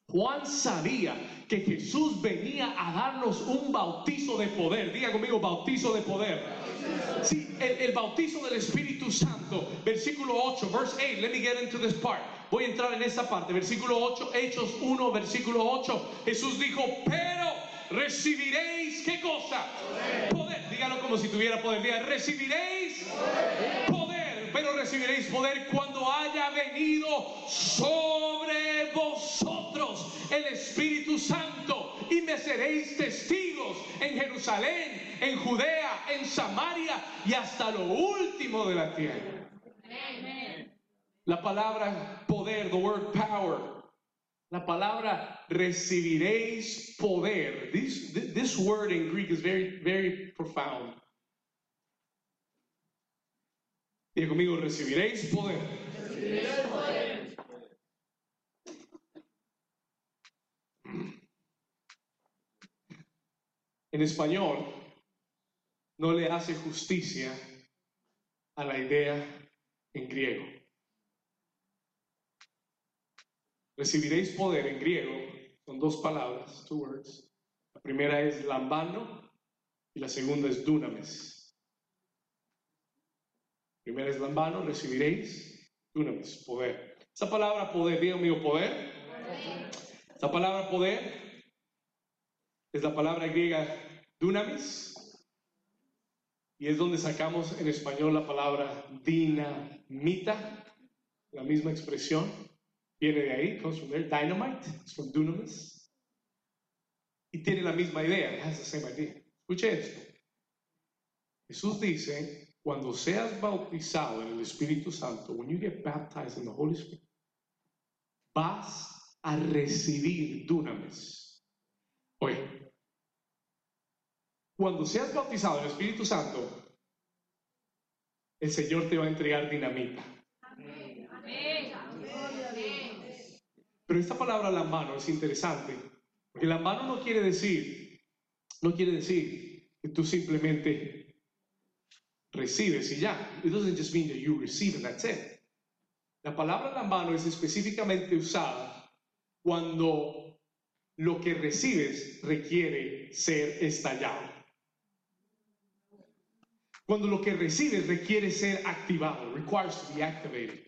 Juan sabía que Jesús venía a darnos un bautizo de poder. Diga conmigo, bautizo de poder. Sí, el, el bautizo del Espíritu Santo. Versículo 8, verse 8. Let me get into this part. Voy a entrar en esta parte. Versículo 8, Hechos 1, versículo 8. Jesús dijo, pero recibiréis, ¿qué cosa? Poder. Dígalo como si tuviera poder. Diga, recibiréis poder. Pero recibiréis poder cuando haya venido sobre vosotros el Espíritu Santo. Y me seréis testigos en Jerusalén, en Judea, en Samaria y hasta lo último de la tierra. La palabra poder, the word power, La palabra recibiréis poder. This, this word in Greek is very, very profound. Diga conmigo, recibiréis poder. En español no le hace justicia a la idea en griego. Recibiréis poder en griego con dos palabras, two words. La primera es lambano y la segunda es dunamis. Primera es lambano, recibiréis dunamis, poder. Esa palabra poder, diga mío, poder. Esa palabra poder es la palabra griega dunamis y es donde sacamos en español la palabra dinamita, la misma expresión. Viene de ahí, comes from there. Dynamite, it's from dunamis. Y tiene la misma idea, it idea. Escuche esto. Jesús dice, cuando seas bautizado en el Espíritu Santo, when you get baptized in the Holy Spirit, vas a recibir dunamis. Oye, cuando seas bautizado en el Espíritu Santo, el Señor te va a entregar dinamita. Pero esta palabra la mano es interesante, porque la mano no quiere decir, no quiere decir que tú simplemente recibes y ya. It doesn't just mean that you receive and that's it. La palabra la mano es específicamente usada cuando lo que recibes requiere ser estallado. Cuando lo que recibes requiere ser activado, requires to be activated.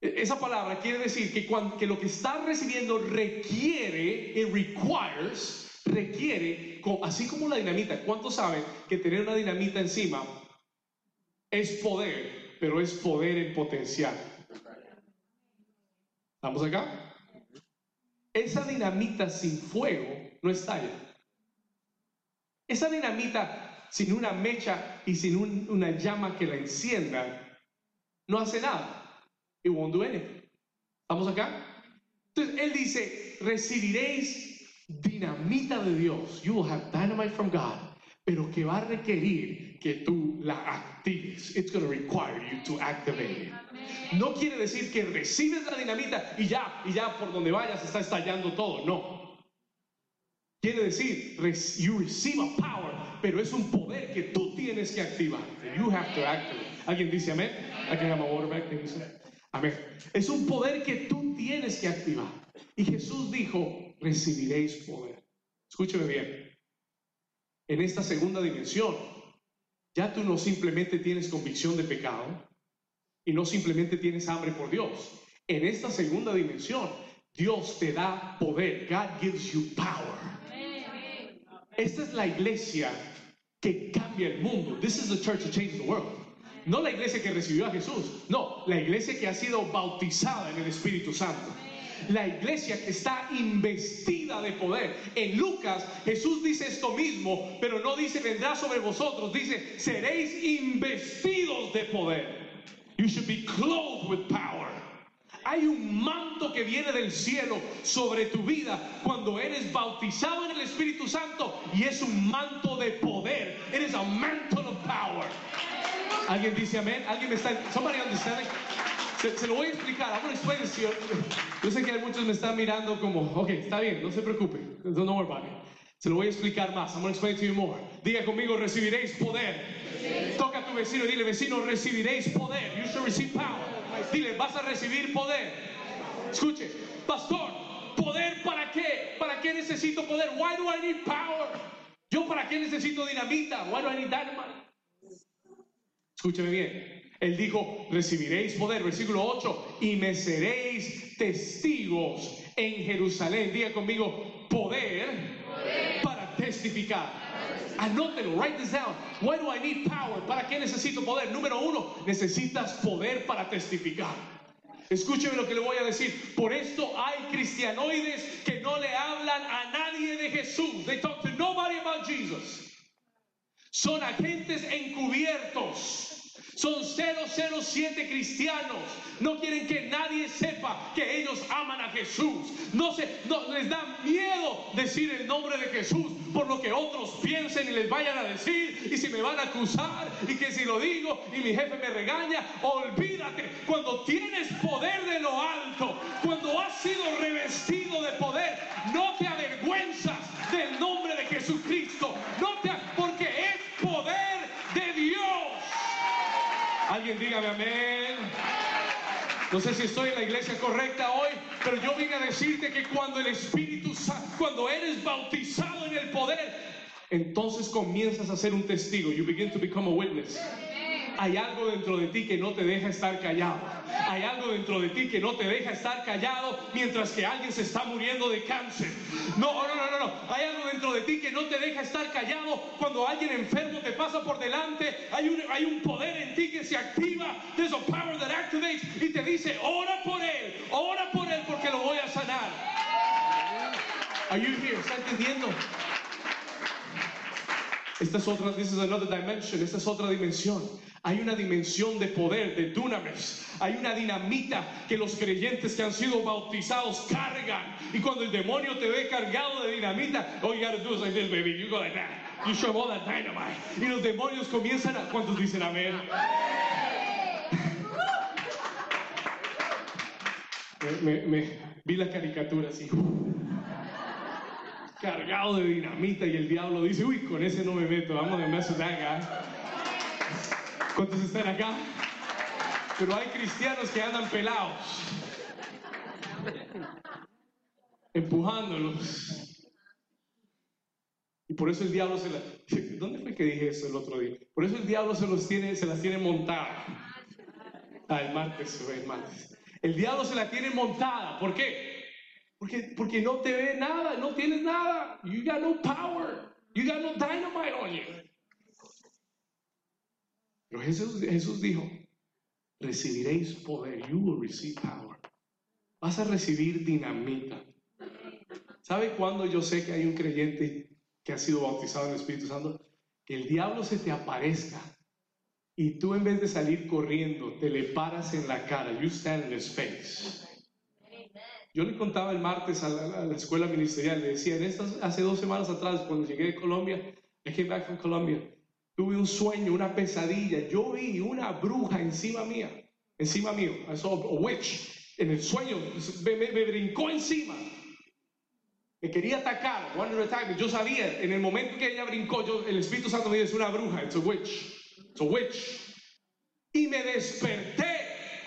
E- Esa palabra quiere decir que, cuando, lo que estás recibiendo requiere, it requires, requiere, así como la dinamita. ¿Cuántos saben que tener una dinamita encima es poder, pero es poder en potencial? ¿Estamos acá? Esa dinamita sin fuego no estalla. Esa dinamita sin una mecha y sin un- una llama que la encienda no hace nada. It won't do anything. ¿Estamos acá? Entonces él dice, recibiréis dinamita de Dios. You will have dynamite from God. Pero que va a requerir que tú la actives. It's going to require you to activate it. No quiere decir que recibes la dinamita y ya, y ya por donde vayas está estallando todo. No. Quiere decir, you receive a power, pero es un poder que tú tienes que activar. You have to activate. ¿Alguien dice amén? I can have my water back, thank you, sir. Amén. Es un poder que tú tienes que activar. Y Jesús dijo, recibiréis poder. Escúcheme bien. En esta segunda dimensión, ya tú no simplemente tienes convicción de pecado y no simplemente tienes hambre por Dios. En esta segunda dimensión, Dios te da poder. God gives you power. Esta es la iglesia que cambia el mundo. This is the church that changes the world. No la iglesia que recibió a Jesús, no, la iglesia que ha sido bautizada en el Espíritu Santo. La iglesia que está investida de poder. En Lucas Jesús dice esto mismo, pero no dice vendrá sobre vosotros, dice seréis investidos de poder. You should be clothed with power. Hay un manto que viene del cielo sobre tu vida cuando eres bautizado en el Espíritu Santo y es un manto de poder. It is a mantle of power. ¿Alguien dice amén? ¿Alguien me está? Somebody understand? Se, lo voy a explicar. Explain this to you. Yo sé que hay muchos me están mirando como, ok, está bien, no se preocupe. Don't worry about it. Se lo voy a explicar más. I'm gonna explain it to you more. Diga conmigo, recibiréis poder. Toca a tu vecino y dile, vecino, recibiréis poder. You shall receive power. Dile, vas a recibir poder. Escuche, pastor, ¿poder para qué? ¿Para qué necesito poder? Why do I need power? ¿Yo para qué necesito dinamita? Why do I need dynamite? Escúcheme bien. Él dijo, recibiréis poder, versículo 8, y me seréis testigos en Jerusalén. Diga conmigo, poder, para testificar. Anótelo, write this down. Why do I need power? ¿Para qué necesito poder? Número uno, necesitas poder para testificar. Escúcheme lo que le voy a decir. Por esto hay cristianoides que no le hablan a nadie de Jesús. They talk to nobody about Jesus. Son agentes encubiertos. Son 007 cristianos. No quieren que nadie sepa que ellos aman a Jesús. No, se, no les da miedo decir el nombre de Jesús por lo que otros piensen y les vayan a decir y si me van a acusar y que si lo digo y mi jefe me regaña. Olvídate, cuando tienes poder de lo alto, cuando has sido revestido de poder, no te avergüenzas del nombre de Jesucristo. No te, porque es poder de Dios. Alguien dígame amén. No sé si estoy en la iglesia correcta hoy, pero yo vine a decirte que cuando el Espíritu Santo, cuando eres bautizado en el poder, entonces comienzas a ser un testigo. You begin to become a witness. Hay algo dentro de ti que no te deja estar callado. Hay algo dentro de ti que no te deja estar callado mientras que alguien se está muriendo de cáncer. No, no, no, no, no. Hay algo dentro de ti que no te deja estar callado cuando alguien enfermo te pasa por delante. Hay un, hay un poder en ti que se activa. There's a power that activates y te dice, ora por él, ora por él porque lo voy a sanar. Are you here? ¿Está entendiendo? Esta es otra, this is another dimension, esta es otra dimensión. Hay una dimensión de poder, de dunamis. Hay una dinamita que los creyentes que han sido bautizados cargan. Y cuando el demonio te ve cargado de dinamita, all you gotta do is like this, baby. You go like that. You show all that dynamite. Y los demonios comienzan a. ¿Cuántos dicen amén? Me, me- me- vi la caricatura así. Cargado de dinamita y el diablo dice, uy, con ese no me meto, vamos a mess with that. ¿Cuántos están acá? Pero hay cristianos que andan pelados, empujándolos. Y por eso el diablo se la... ¿Dónde fue que dije eso el otro día? Por eso el diablo se, los tiene, se las tiene montadas. Ah, el martes, el martes. El diablo se la tiene montada. ¿Por qué? Porque, porque no te ve nada, no tienes nada. You got no power. You got no dynamite on you. Pero Jesús, Jesús dijo, recibiréis poder. You will receive power. Vas a recibir dinamita. ¿Sabe cuándo yo sé que hay un creyente que ha sido bautizado en el Espíritu Santo? Que el diablo se te aparezca y tú en vez de salir corriendo, te le paras en la cara. You stand in his face. Yo le contaba el martes a la, a la escuela ministerial, le decía, en estas, hace dos semanas atrás, cuando llegué de Colombia, I came back from Colombia, tuve un sueño, una pesadilla. Yo vi una bruja encima mía, encima mío. I saw a witch. En el sueño me, me- me brincó encima. Me quería atacar, wanted to attack me. Yo sabía, en el momento que ella brincó, yo, el Espíritu Santo me dijo, es una bruja, it's a witch, it's a witch. Y me desperté.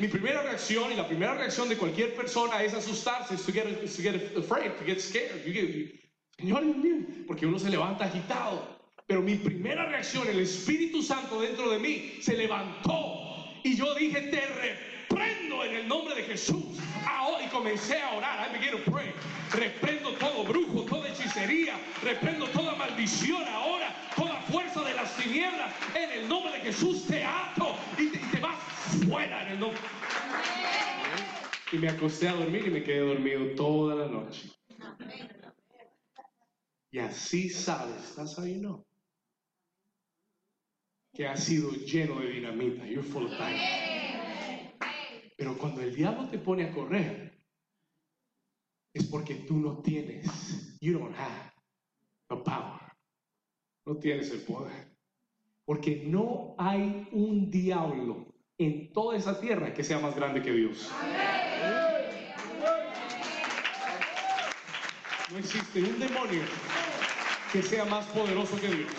Mi primera reacción y la primera reacción de cualquier persona es asustarse, to get, to get afraid, to get scared. You get- Señor, Dios mío, porque uno se levanta agitado. Pero mi primera reacción, el Espíritu Santo dentro de mí se levantó y yo dije, te reprendo en el nombre de Jesús. Ahora, y comencé a orar. I began to pray. Reprendo todo brujo, toda hechicería, reprendo toda maldición ahora, fuerza de las tinieblas. En el nombre de Jesús te ato y te, y te vas fuera en el nombre. Y me acosté a dormir y me quedé dormido toda la noche. Y así sabes, ¿estás ahí no? Que has sido lleno de dinamita. You're full of dynamite. Pero cuando el diablo te pone a correr, es porque tú no tienes, you don't have the power. No tienes el poder. Porque no hay un diablo en toda esa tierra que sea más grande que Dios. No existe un demonio que sea más poderoso que Dios.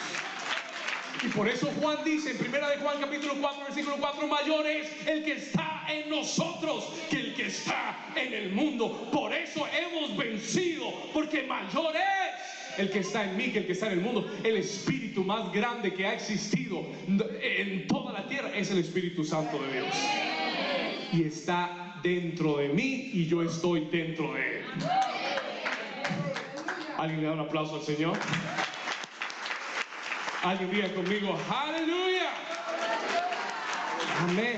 Y por eso Juan dice en primera de Juan capítulo 4 versículo 4, mayor es el que está en nosotros que el que está en el mundo. Por eso hemos vencido, porque mayor es el que está en mí que el que está en el mundo. El espíritu más grande que ha existido en toda la tierra es el Espíritu Santo de Dios. Y está dentro de mí y yo estoy dentro de él. ¿Alguien le da un aplauso al Señor? Alguien diga conmigo, aleluya. Amén.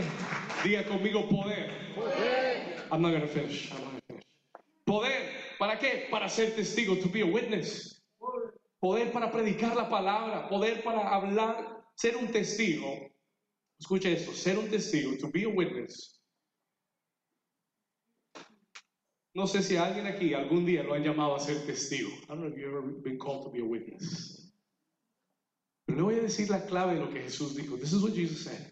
Diga conmigo poder. I'm not gonna finish. I'm not gonna finish. Poder, ¿para qué? Para ser testigo, to be a witness. Poder para predicar la palabra, poder para hablar, ser un testigo. Escucha esto, ser un testigo, to be a witness. No sé si alguien aquí algún día lo han llamado a ser testigo. I don't know if you've ever been called to be a witness. Pero le voy a decir la clave de lo que Jesús dijo. This is what Jesus said.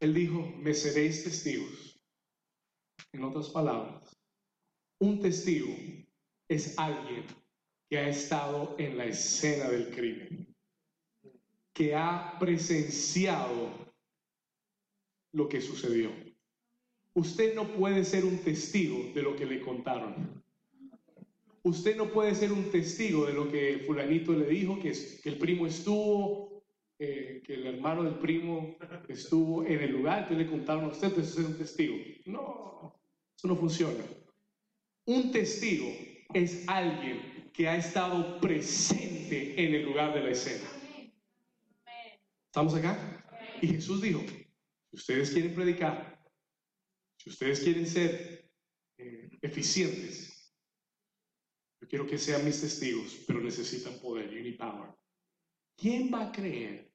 Él dijo, me seréis testigos. En otras palabras, un testigo es alguien que ha estado en la escena del crimen, que ha presenciado lo que sucedió. Usted no puede ser un testigo de lo que le contaron. Usted no puede ser un testigo de lo que fulanito le dijo, que, el primo estuvo, eh, que el hermano del primo estuvo en el lugar que le contaron a usted, entonces es un testigo. No, eso no funciona. Un testigo es alguien que ha estado presente en el lugar de la escena. ¿Estamos acá? Y Jesús dijo, si ustedes quieren predicar, si ustedes quieren ser eh, eficientes, yo quiero que sean mis testigos, pero necesitan poder, you need power. ¿Quién va a creer?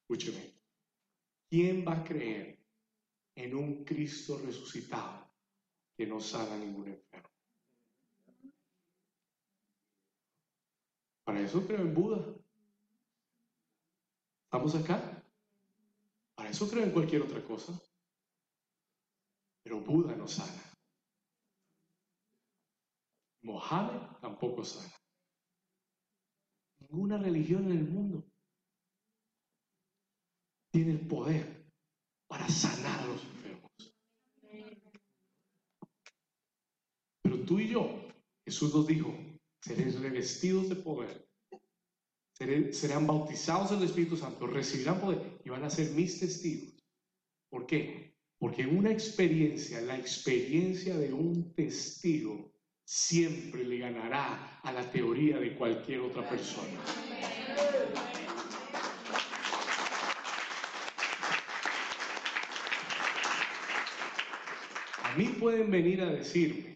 Escúcheme. ¿Quién va a creer en un Cristo resucitado que no sana ningún enfermo? Para eso creo en Buda. ¿Estamos acá? Para eso creo en cualquier otra cosa. Pero Buda no sana. Mohammed tampoco sana. Ninguna religión en el mundo tiene el poder para sanar a los enfermos. Pero tú y yo, Jesús nos dijo, seréis revestidos de poder, serán bautizados en el Espíritu Santo, recibirán poder y van a ser mis testigos. ¿Por qué? Porque una experiencia, la experiencia de un testigo, siempre le ganará a la teoría de cualquier otra persona. A mí pueden venir a decirme,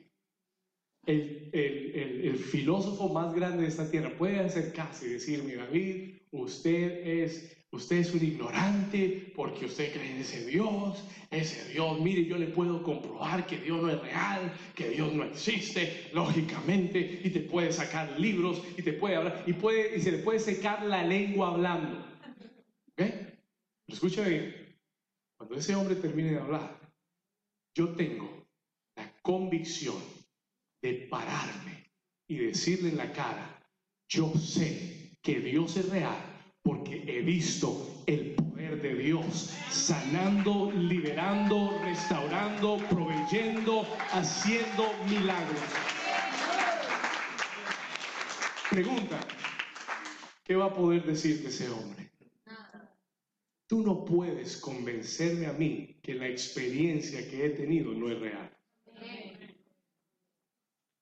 el, el- el- filósofo más grande de esta tierra puede acercarse y decirme, David, usted es, usted es un ignorante porque usted cree en ese Dios, ese Dios, mire, yo le puedo comprobar que Dios no es real, que Dios no existe, lógicamente, y te puede sacar libros, y te puede hablar, y, puede, y se le puede secar la lengua hablando. ¿Ok? Pero escucha bien, cuando ese hombre termine de hablar, yo tengo la convicción de pararme y decirle en la cara, yo sé que Dios es real porque he visto el poder de Dios sanando, liberando, restaurando, proveyendo, haciendo milagros. Pregunta, ¿qué va a poder decirte ese hombre? Tú no puedes convencerme a mí que la experiencia que he tenido no es real.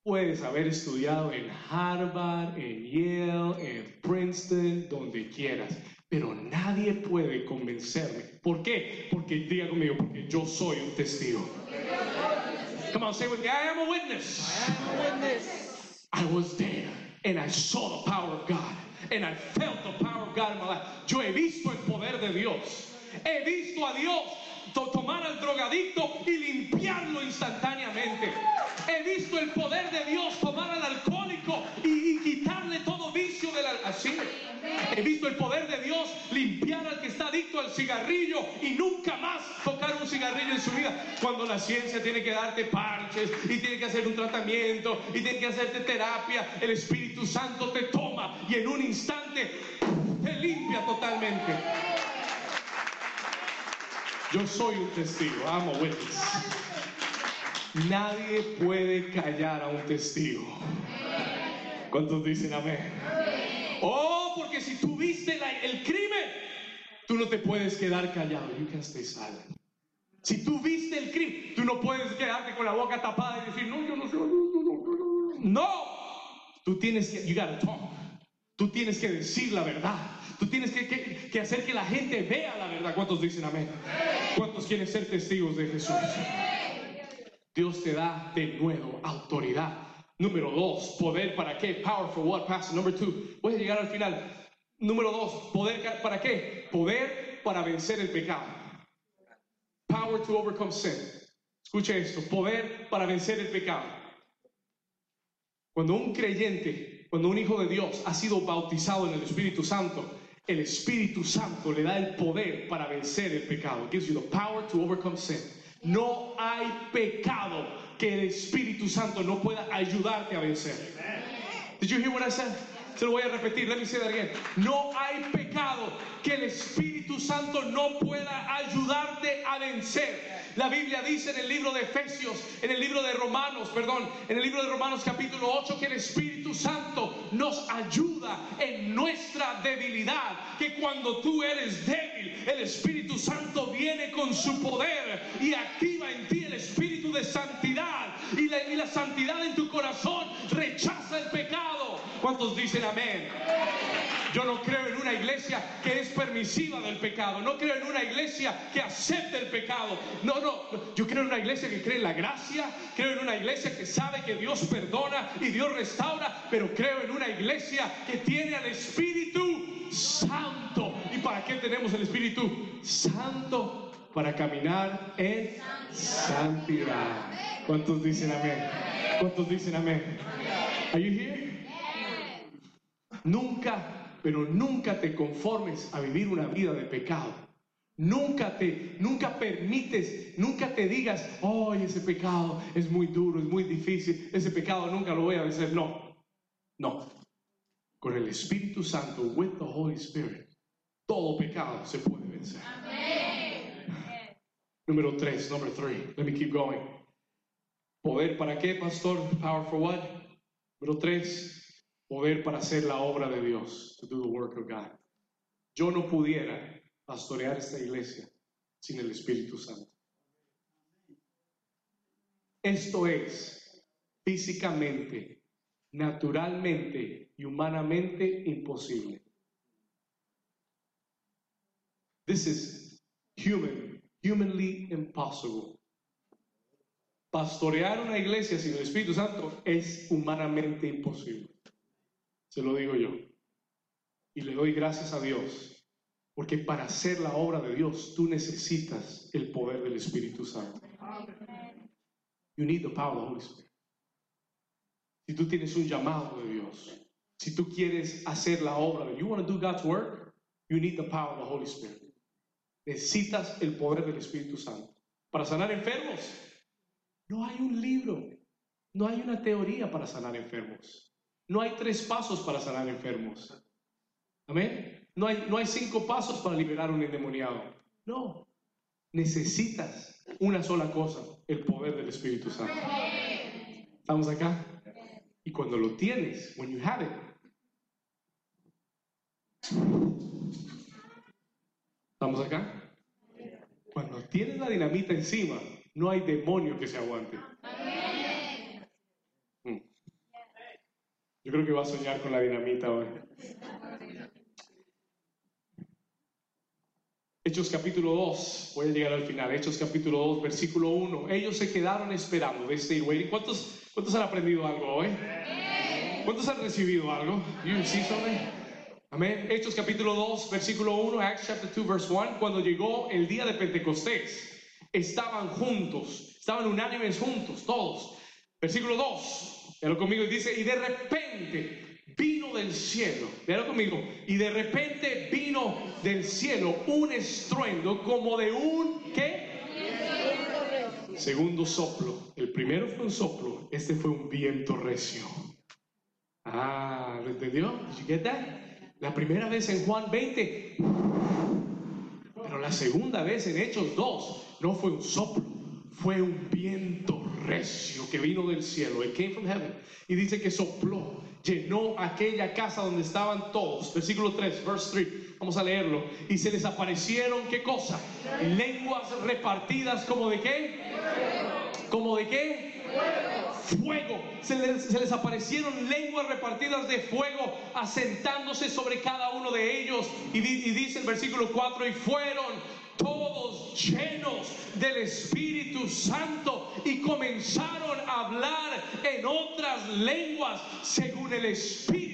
Puedes haber estudiado en Harvard, en Yale, en Princeton, donde quieras, pero nadie puede convencerme. ¿Por qué? Porque diga conmigo, porque yo soy un testigo. Come on, say with me, I am a witness. I was there and I saw the power of God and I felt the power of God in my life. Yo he visto el poder de Dios. He visto a Dios tomar al drogadicto y limpiarlo instantáneamente. He visto el poder de Dios tomar al alcohólico y, quitarle todo vicio del así. He visto el poder de Dios limpiar al que está adicto al cigarrillo y nunca más tocar un cigarrillo en su vida. Cuando la ciencia tiene que darte parches y tiene que hacer un tratamiento y tiene que hacerte terapia, el Espíritu Santo te toma y en un instante te limpia totalmente. Yo soy un testigo, amo witness. Nadie puede callar a un testigo. ¿Cuántos dicen amén? Oh, porque si tú viste el crimen, tú no te puedes quedar callado. You can stay. Si tú viste el crimen, tú no puedes quedarte con la boca tapada y decir, no, yo no sé. no, no, no". No, tú tienes que, you gotta talk. Tú tienes que decir la verdad. Tú tienes que, hacer que la gente vea la verdad. ¿Cuántos dicen amén? ¿Cuántos quieren ser testigos de Jesús? Dios te da de nuevo autoridad. Número dos, poder para qué? Power for what? Pastor number two. Voy a llegar al final. Número dos, poder para qué? Poder para vencer el pecado. Power to overcome sin. Escuche esto, poder para vencer el pecado. Cuando un creyente, cuando un hijo de Dios ha sido bautizado en el Espíritu Santo, el Espíritu Santo le da el poder para vencer el pecado. It gives you the power to overcome sin. No hay pecado que el Espíritu Santo no pueda ayudarte a vencer. Did you hear what I said? Se lo voy a repetir. Let me say that again. No hay pecado que el Espíritu Santo no pueda ayudarte a vencer. La Biblia dice en el libro de Efesios, en el libro de Romanos, perdón, en el libro de Romanos capítulo 8, que el Espíritu Santo nos ayuda en nuestra debilidad. Que cuando tú eres débil, el Espíritu Santo viene con su poder y activa en ti el Espíritu de santidad. Y la, y la santidad en tu corazón rechaza el pecado. ¿Cuántos dicen amén? Yo no creo en una iglesia que es permisiva del pecado. No creo en una iglesia que acepte el pecado. No, no. Yo creo en una iglesia que cree en la gracia. Creo en una iglesia que sabe que Dios perdona y Dios restaura. Pero creo en una iglesia que tiene al Espíritu Santo. ¿Y para qué tenemos el Espíritu Santo? Para caminar en santidad. ¿Cuántos dicen amén? ¿Cuántos dicen amén? Are you here? Nunca, pero nunca te conformes a vivir una vida de pecado. Nunca te, nunca permites, nunca te digas, oh, ese pecado es muy duro, es muy difícil, ese pecado nunca lo voy a vencer. No, no. Con el Espíritu Santo, with the Holy Spirit, todo pecado se puede vencer. Número tres, number three. Let me keep going. Poder para qué, pastor? Power for what? Número tres, poder para hacer la obra de Dios. To do the work of God. Yo no pudiera pastorear esta iglesia sin el Espíritu Santo. Esto es físicamente, naturalmente y humanamente imposible. This is human, humanly impossible. Pastorear una iglesia sin el Espíritu Santo es humanamente imposible. Se lo digo yo. Y le doy gracias a Dios, porque para hacer la obra de Dios tú necesitas el poder del Espíritu Santo. You need the power of the Holy Spirit. Si tú tienes un llamado de Dios, si tú quieres hacer la obra de you want to do God's work, you need the power of the Holy Spirit. Necesitas el poder del Espíritu Santo. Para sanar enfermos, no hay un libro, no hay una teoría para sanar enfermos. No hay tres pasos para sanar enfermos. Amén. No hay, no hay cinco pasos para liberar un endemoniado. No. Necesitas una sola cosa, el poder del Espíritu Santo. ¿Estamos acá? Y cuando lo tienes, when you have it, ¿estamos acá? Cuando tienes la dinamita encima, no hay demonio que se aguante. Mm. Yo creo que va a soñar con la dinamita hoy. Hechos capítulo 2, voy a llegar al final. Hechos capítulo 2, versículo 1. Ellos se quedaron esperando. Stayed waiting. ¿Cuántos, ¿Cuántos han aprendido algo hoy? ¿Cuántos han recibido algo? Amén. Hechos capítulo 2, versículo 1, Acts chapter 2, verse 1. Cuando llegó el día de Pentecostés, estaban juntos, estaban unánimes juntos, todos. Versículo 2, léalo conmigo y dice, y de repente vino del cielo, léalo conmigo, y de repente vino del cielo un estruendo como de un, ¿qué? Segundo soplo. El primero fue un soplo, este fue un viento recio. Ah, ¿lo entendió? Get that? La primera vez en Juan 20, pero la segunda vez en Hechos 2 no fue un soplo, fue un viento recio que vino del cielo. It came from heaven. Y dice que sopló, llenó aquella casa donde estaban todos. Versículo 3, verse 3. Vamos a leerlo. Y se les aparecieron, ¿qué cosa? Lenguas repartidas como de qué? ¿Como de qué? Fuego. Se les, aparecieron lenguas repartidas de fuego asentándose sobre cada uno de ellos. Y, y dice el versículo 4, y fueron todos llenos del Espíritu Santo y comenzaron a hablar en otras lenguas según el Espíritu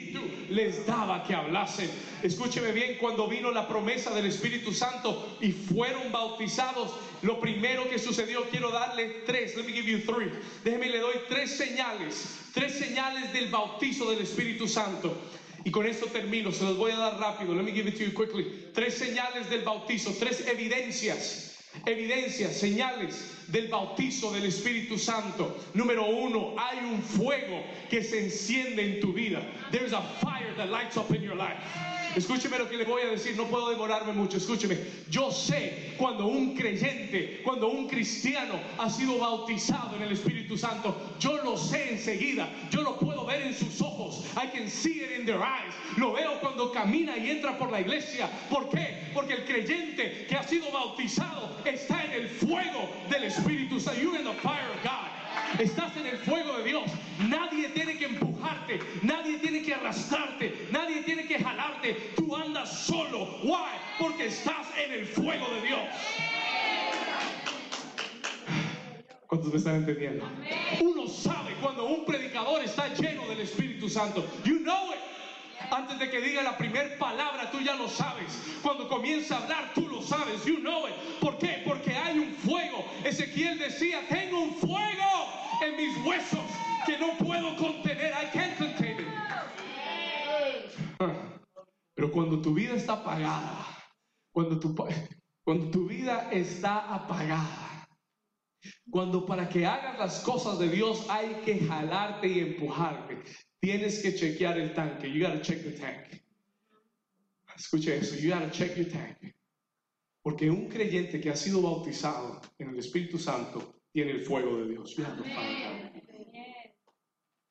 les daba que hablasen. Escúcheme bien, cuando vino la promesa del Espíritu Santo y fueron bautizados, lo primero que sucedió, quiero darle tres, let me give you three. Déjeme, le doy tres señales, tres señales del bautizo del Espíritu Santo. Y con esto termino, se los voy a dar rápido. Let me give it to you quickly. Tres señales del bautizo, tres evidencias evidencias, señales del bautizo del Espíritu Santo. Número uno, hay un fuego que se enciende en tu vida. There's a fire that lights up in your life. Escúcheme lo que le voy a decir, no puedo demorarme mucho, escúcheme. Yo sé cuando un creyente, cuando un cristiano ha sido bautizado en el Espíritu Santo, yo lo sé enseguida, yo lo puedo ver en sus ojos. I can see it in their eyes. Lo veo cuando camina y entra por la iglesia. ¿Por qué? Porque el creyente que ha sido bautizado está en el fuego del Espíritu Santo. You're in the fire of God. Estás en el fuego de Dios. Nadie tiene que empujarte, nadie tiene que arrastrarte, nadie tiene que jalarte. Tú andas solo. Why? Porque estás en el fuego de Dios. ¿Cuántos me están entendiendo? Uno sabe cuando un predicador está lleno del Espíritu Santo. You know it. Antes de que diga la primera palabra, tú ya lo sabes. Cuando comienza a hablar, tú lo sabes. You know it. ¿Por qué? Porque hay un fuego. Ezequiel decía, tengo un fuego en mis huesos que no puedo contener. I can't contain it. Pero cuando tu vida está apagada, cuando tu, cuando tu vida está apagada, cuando para que hagas las cosas de Dios hay que jalarte y empujarte, tienes que chequear el tanque. You gotta check the tank. Escuche eso, you gotta check your tank. Porque un creyente que ha sido bautizado en el Espíritu Santo tiene el fuego de Dios.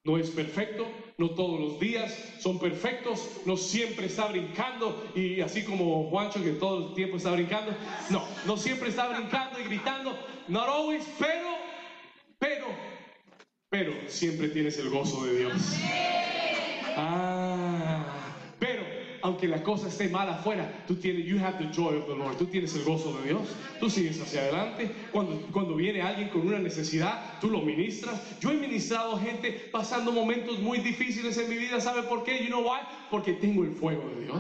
No es perfecto, no todos los días son perfectos, no siempre está brincando y así como Juancho que todo el tiempo está brincando. No, no siempre está brincando y gritando. Not always, pero, pero, pero siempre tienes el gozo de Dios. Ah, pero aunque la cosa esté mal afuera, tú tienes, you have the joy of the Lord, tú tienes el gozo de Dios, tú sigues hacia adelante. Cuando, cuando viene alguien con una necesidad, tú lo ministras. Yo he ministrado gente pasando momentos muy difíciles en mi vida, ¿sabe por qué? You know why? Porque tengo el fuego de Dios.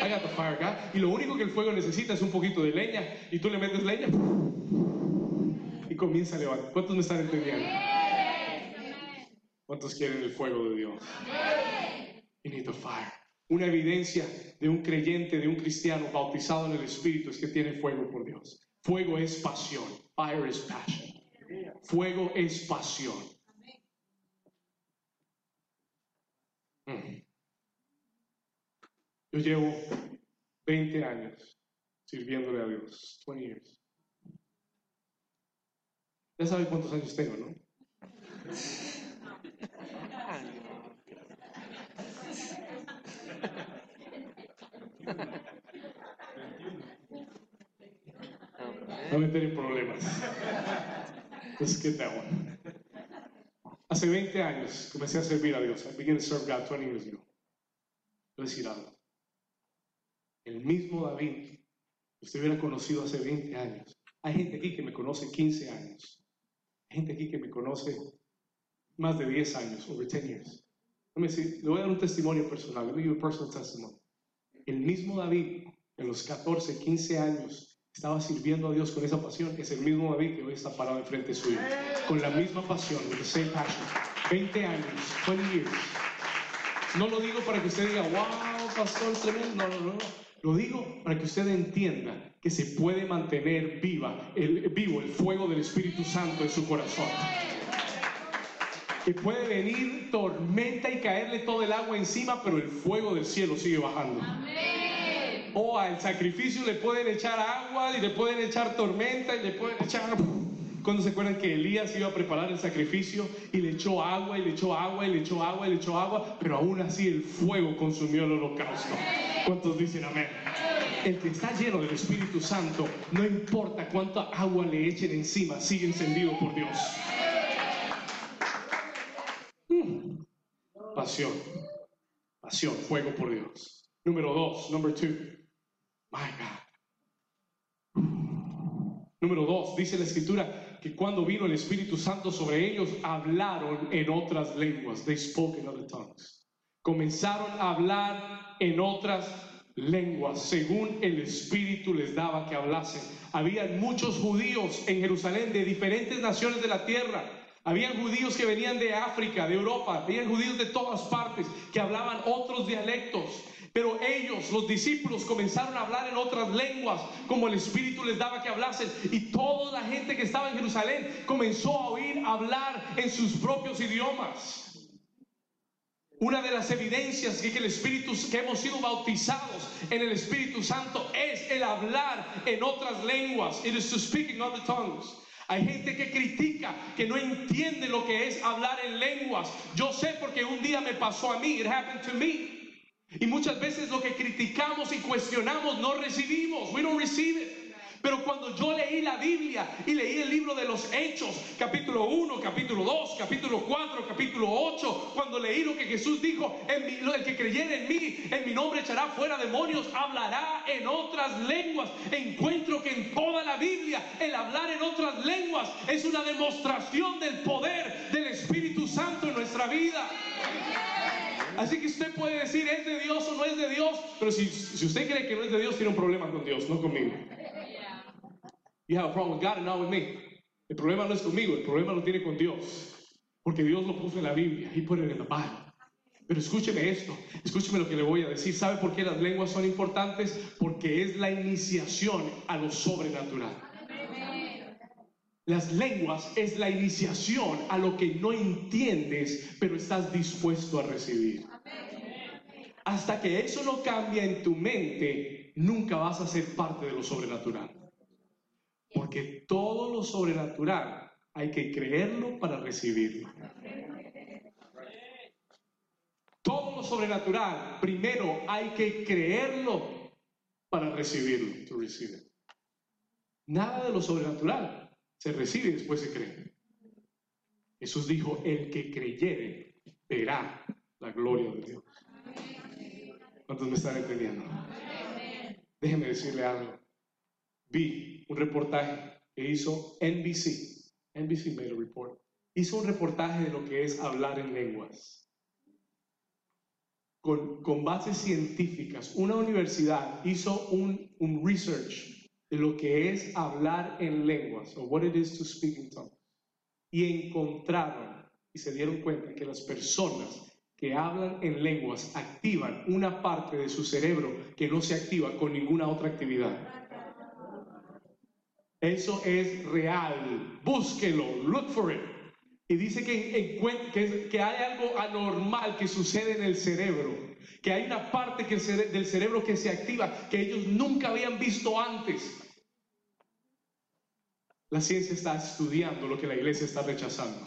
I got the fire God. Y lo único que el fuego necesita es un poquito de leña y tú le metes leña y comienza a levantar. ¿Cuántos me están entendiendo? ¿Cuántos quieren el fuego de Dios? You. Una evidencia de un creyente, de un cristiano bautizado en el Espíritu es que tiene fuego por Dios. Fuego es pasión. Fire is passion. Fuego es pasión. Mm. Yo llevo 20 años sirviéndole a Dios. 20 years. Ya sabe cuántos años tengo, ¿no? No me en problemas. Let's skip that one. Hace 20 años comencé a servir a Dios. I began to serve God 20 years ago. Voy a decir algo. El mismo David, que usted hubiera conocido hace 20 años. Hay gente aquí que me conoce 15 años. Hay gente aquí que me conoce más de 10 años, over 10 years. Le voy a dar un testimonio personal. Let me give a personal testimony. El mismo David, en los 14, 15 años, estaba sirviendo a Dios con esa pasión. Es el mismo David que hoy está parado enfrente suyo. Con la misma pasión, with the same passion. 20 años, 20 years. No lo digo para que usted diga, wow, pastor, tremendo. No, no, no. Lo digo para que usted entienda que se puede mantener viva, el, vivo el fuego del Espíritu Santo en su corazón. Que puede venir tormenta y caerle todo el agua encima, pero el fuego del cielo sigue bajando. O al sacrificio le pueden echar agua y le pueden echar tormenta y le pueden echar... Cuando se acuerdan que Elías iba a preparar el sacrificio y le echó agua y le echó agua y le echó agua y le echó agua, pero aún así el fuego consumió el holocausto. ¿Cuántos dicen amén? El que está lleno del Espíritu Santo, no importa cuánta agua le echen encima, sigue encendido por Dios. Pasión, pasión, fuego por Dios. Número dos, number two. My God. Número dos, dice la escritura que cuando vino el Espíritu Santo sobre ellos, hablaron en otras lenguas. They spoke in other tongues. comenzaron a hablar en otras lenguas, según el Espíritu les daba que hablasen. Habían muchos judíos en Jerusalén de diferentes naciones de la tierra. Habían judíos que venían de África, de Europa, habían judíos de todas partes que hablaban otros dialectos. Pero ellos, los discípulos, comenzaron a hablar en otras lenguas, como el Espíritu les daba que hablasen. Y toda la gente que estaba en Jerusalén comenzó a oír hablar en sus propios idiomas. Una de las evidencias que, que el Espíritu, que hemos sido bautizados en el Espíritu Santo es el hablar en otras lenguas. It is to speak in other tongues. Hay gente que critica, que no entiende lo que es hablar en lenguas. Yo sé porque un día me pasó a mí, it happened to me. Y muchas veces lo que criticamos y cuestionamos no recibimos. We don't receive it. Pero cuando yo leí la Biblia y leí el libro de los Hechos, capítulo 1, capítulo 2, capítulo 4, capítulo 8, cuando leí lo que Jesús dijo, en mi- el que creyera en mí, en mi nombre echará fuera demonios, hablará en otras lenguas. Encuentro que en toda la Biblia el hablar en otras lenguas es una demostración del poder del Espíritu Santo en nuestra vida. Así que usted puede decir es de Dios o no es de Dios, pero si usted cree que no es de Dios, tiene un problema con Dios, no conmigo. You have a problem with God and not with me. El problema no es conmigo, el problema lo tiene con Dios. Porque Dios lo puso en la Biblia. He put it in the Bible. Pero escúcheme esto, escúcheme lo que le voy a decir. ¿Sabe por qué las lenguas son importantes? Porque es la iniciación a lo sobrenatural. Las lenguas es la iniciación a lo que no entiendes, pero estás dispuesto a recibir. Hasta que eso no cambia en tu mente, nunca vas a ser parte de lo sobrenatural. Porque todo lo sobrenatural hay que creerlo para recibirlo. Todo lo sobrenatural, primero hay que creerlo para recibirlo. To receive. Nada de lo sobrenatural se recibe y después se cree. Jesús dijo, el que creyere verá la gloria de Dios. ¿Cuántos me están entendiendo? Déjeme decirle algo. Vi un reportaje que hizo NBC. NBC made a report. Hizo un reportaje de lo que es hablar en lenguas. Con, bases científicas. Una universidad hizo un, un research de lo que es hablar en lenguas, o what it is to speak in tongues. Y encontraron y se dieron cuenta que las personas que hablan en lenguas activan una parte de su cerebro que no se activa con ninguna otra actividad. Eso es real. Búsquelo, look for it. Y dice que, hay algo anormal que sucede en el cerebro, que hay una parte del cerebro que se activa que ellos nunca habían visto antes. La ciencia está estudiando lo que la iglesia está rechazando.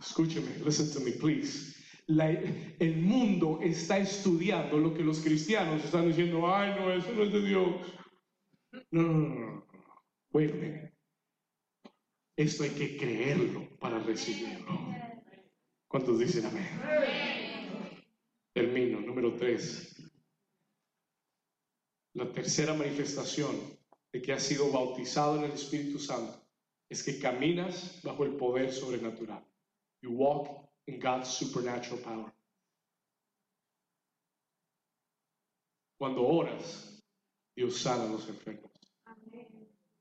Escúcheme, listen to me, please. La- el mundo está estudiando lo que los cristianos están diciendo, ay, no, eso no es de Dios. No, no, no. Minute. Esto hay que creerlo para recibirlo. ¿Cuántos dicen amén? Termino, número tres. La tercera manifestación de que has sido bautizado en el Espíritu Santo es que caminas bajo el poder sobrenatural. You walk in God's supernatural power. Cuando oras, Dios sana a los enfermos.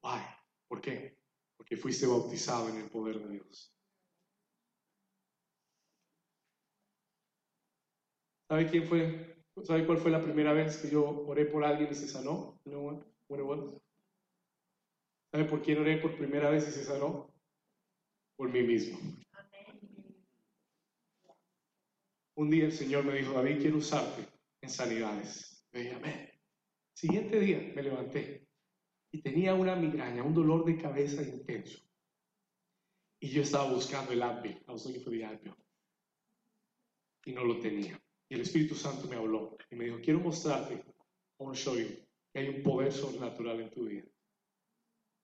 Why? ¿Por qué? Porque fuiste bautizado en el poder de Dios. ¿Sabe quién fue? ¿Sabe cuál fue la primera vez que yo oré por alguien y se sanó? ¿Sabe por quién oré por primera vez y se sanó? Por mí mismo. Un día el Señor me dijo, David, quiero usarte en sanidades. Le dije, amén. Siguiente día me levanté y tenía una migraña, un dolor de cabeza intenso. Y yo estaba buscando el Advil, looking for the Advil. Y no lo tenía. Y el Espíritu Santo me habló y me dijo, quiero mostrarte, I want to show you, que hay un poder sobrenatural en tu vida.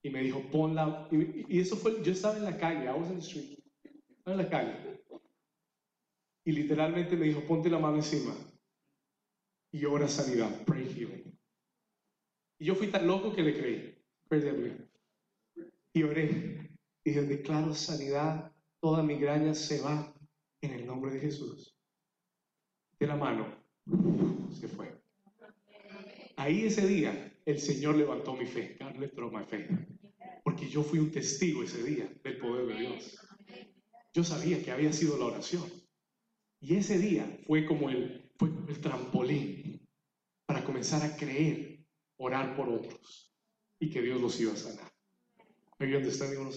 Y me dijo, ponla, y, y eso fue, yo estaba en la calle, I was in the street, estaba en la calle. Y literalmente me dijo, ponte la mano encima y ora sanidad, pray healing. Y yo fui tan loco que le creí. Believe. Y oré. Y dije, declaro sanidad, toda migraña se va en el nombre de Jesús. de la mano, se fue. Ahí ese día el Señor levantó mi fe. God lifted my faith. Porque yo fui un testigo ese día del poder de Dios. Yo sabía que había sido la oración. Y ese día fue como el, fue el trampolín para comenzar a creer, orar por otros y que Dios los iba a sanar. Are you understanding what?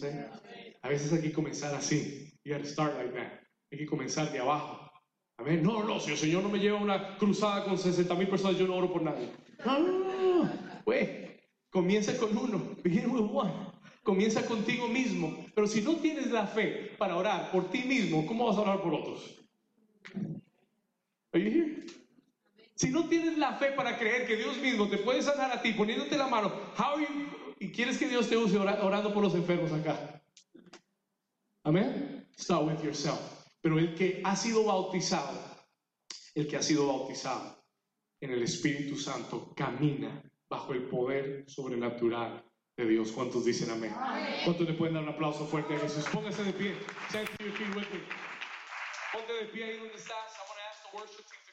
A veces hay que comenzar así. You gotta start like that. Hay que comenzar de abajo. Amén. No, no, si el Señor no me lleva a una cruzada con 60 mil personas, yo no oro por nadie. No, no, no. Güey, comienza con uno. Begin with one. Comienza contigo mismo. Pero si no tienes la fe para orar por ti mismo, ¿cómo vas a orar por otros? Are you? Si no tienes la fe para creer que Dios mismo te puede sanar a ti poniéndote la mano, how you- y quieres que Dios te use ora- orando por los enfermos acá. Amén. Start with yourself. Pero el que ha sido bautizado, el que ha sido bautizado en el Espíritu Santo, camina bajo el poder sobrenatural de Dios. ¿Cuántos dicen amén? ¿Cuántos le pueden dar un aplauso fuerte a Jesús? Póngase de pie. Ponte de pie ahí donde estás. I want to ask the worship team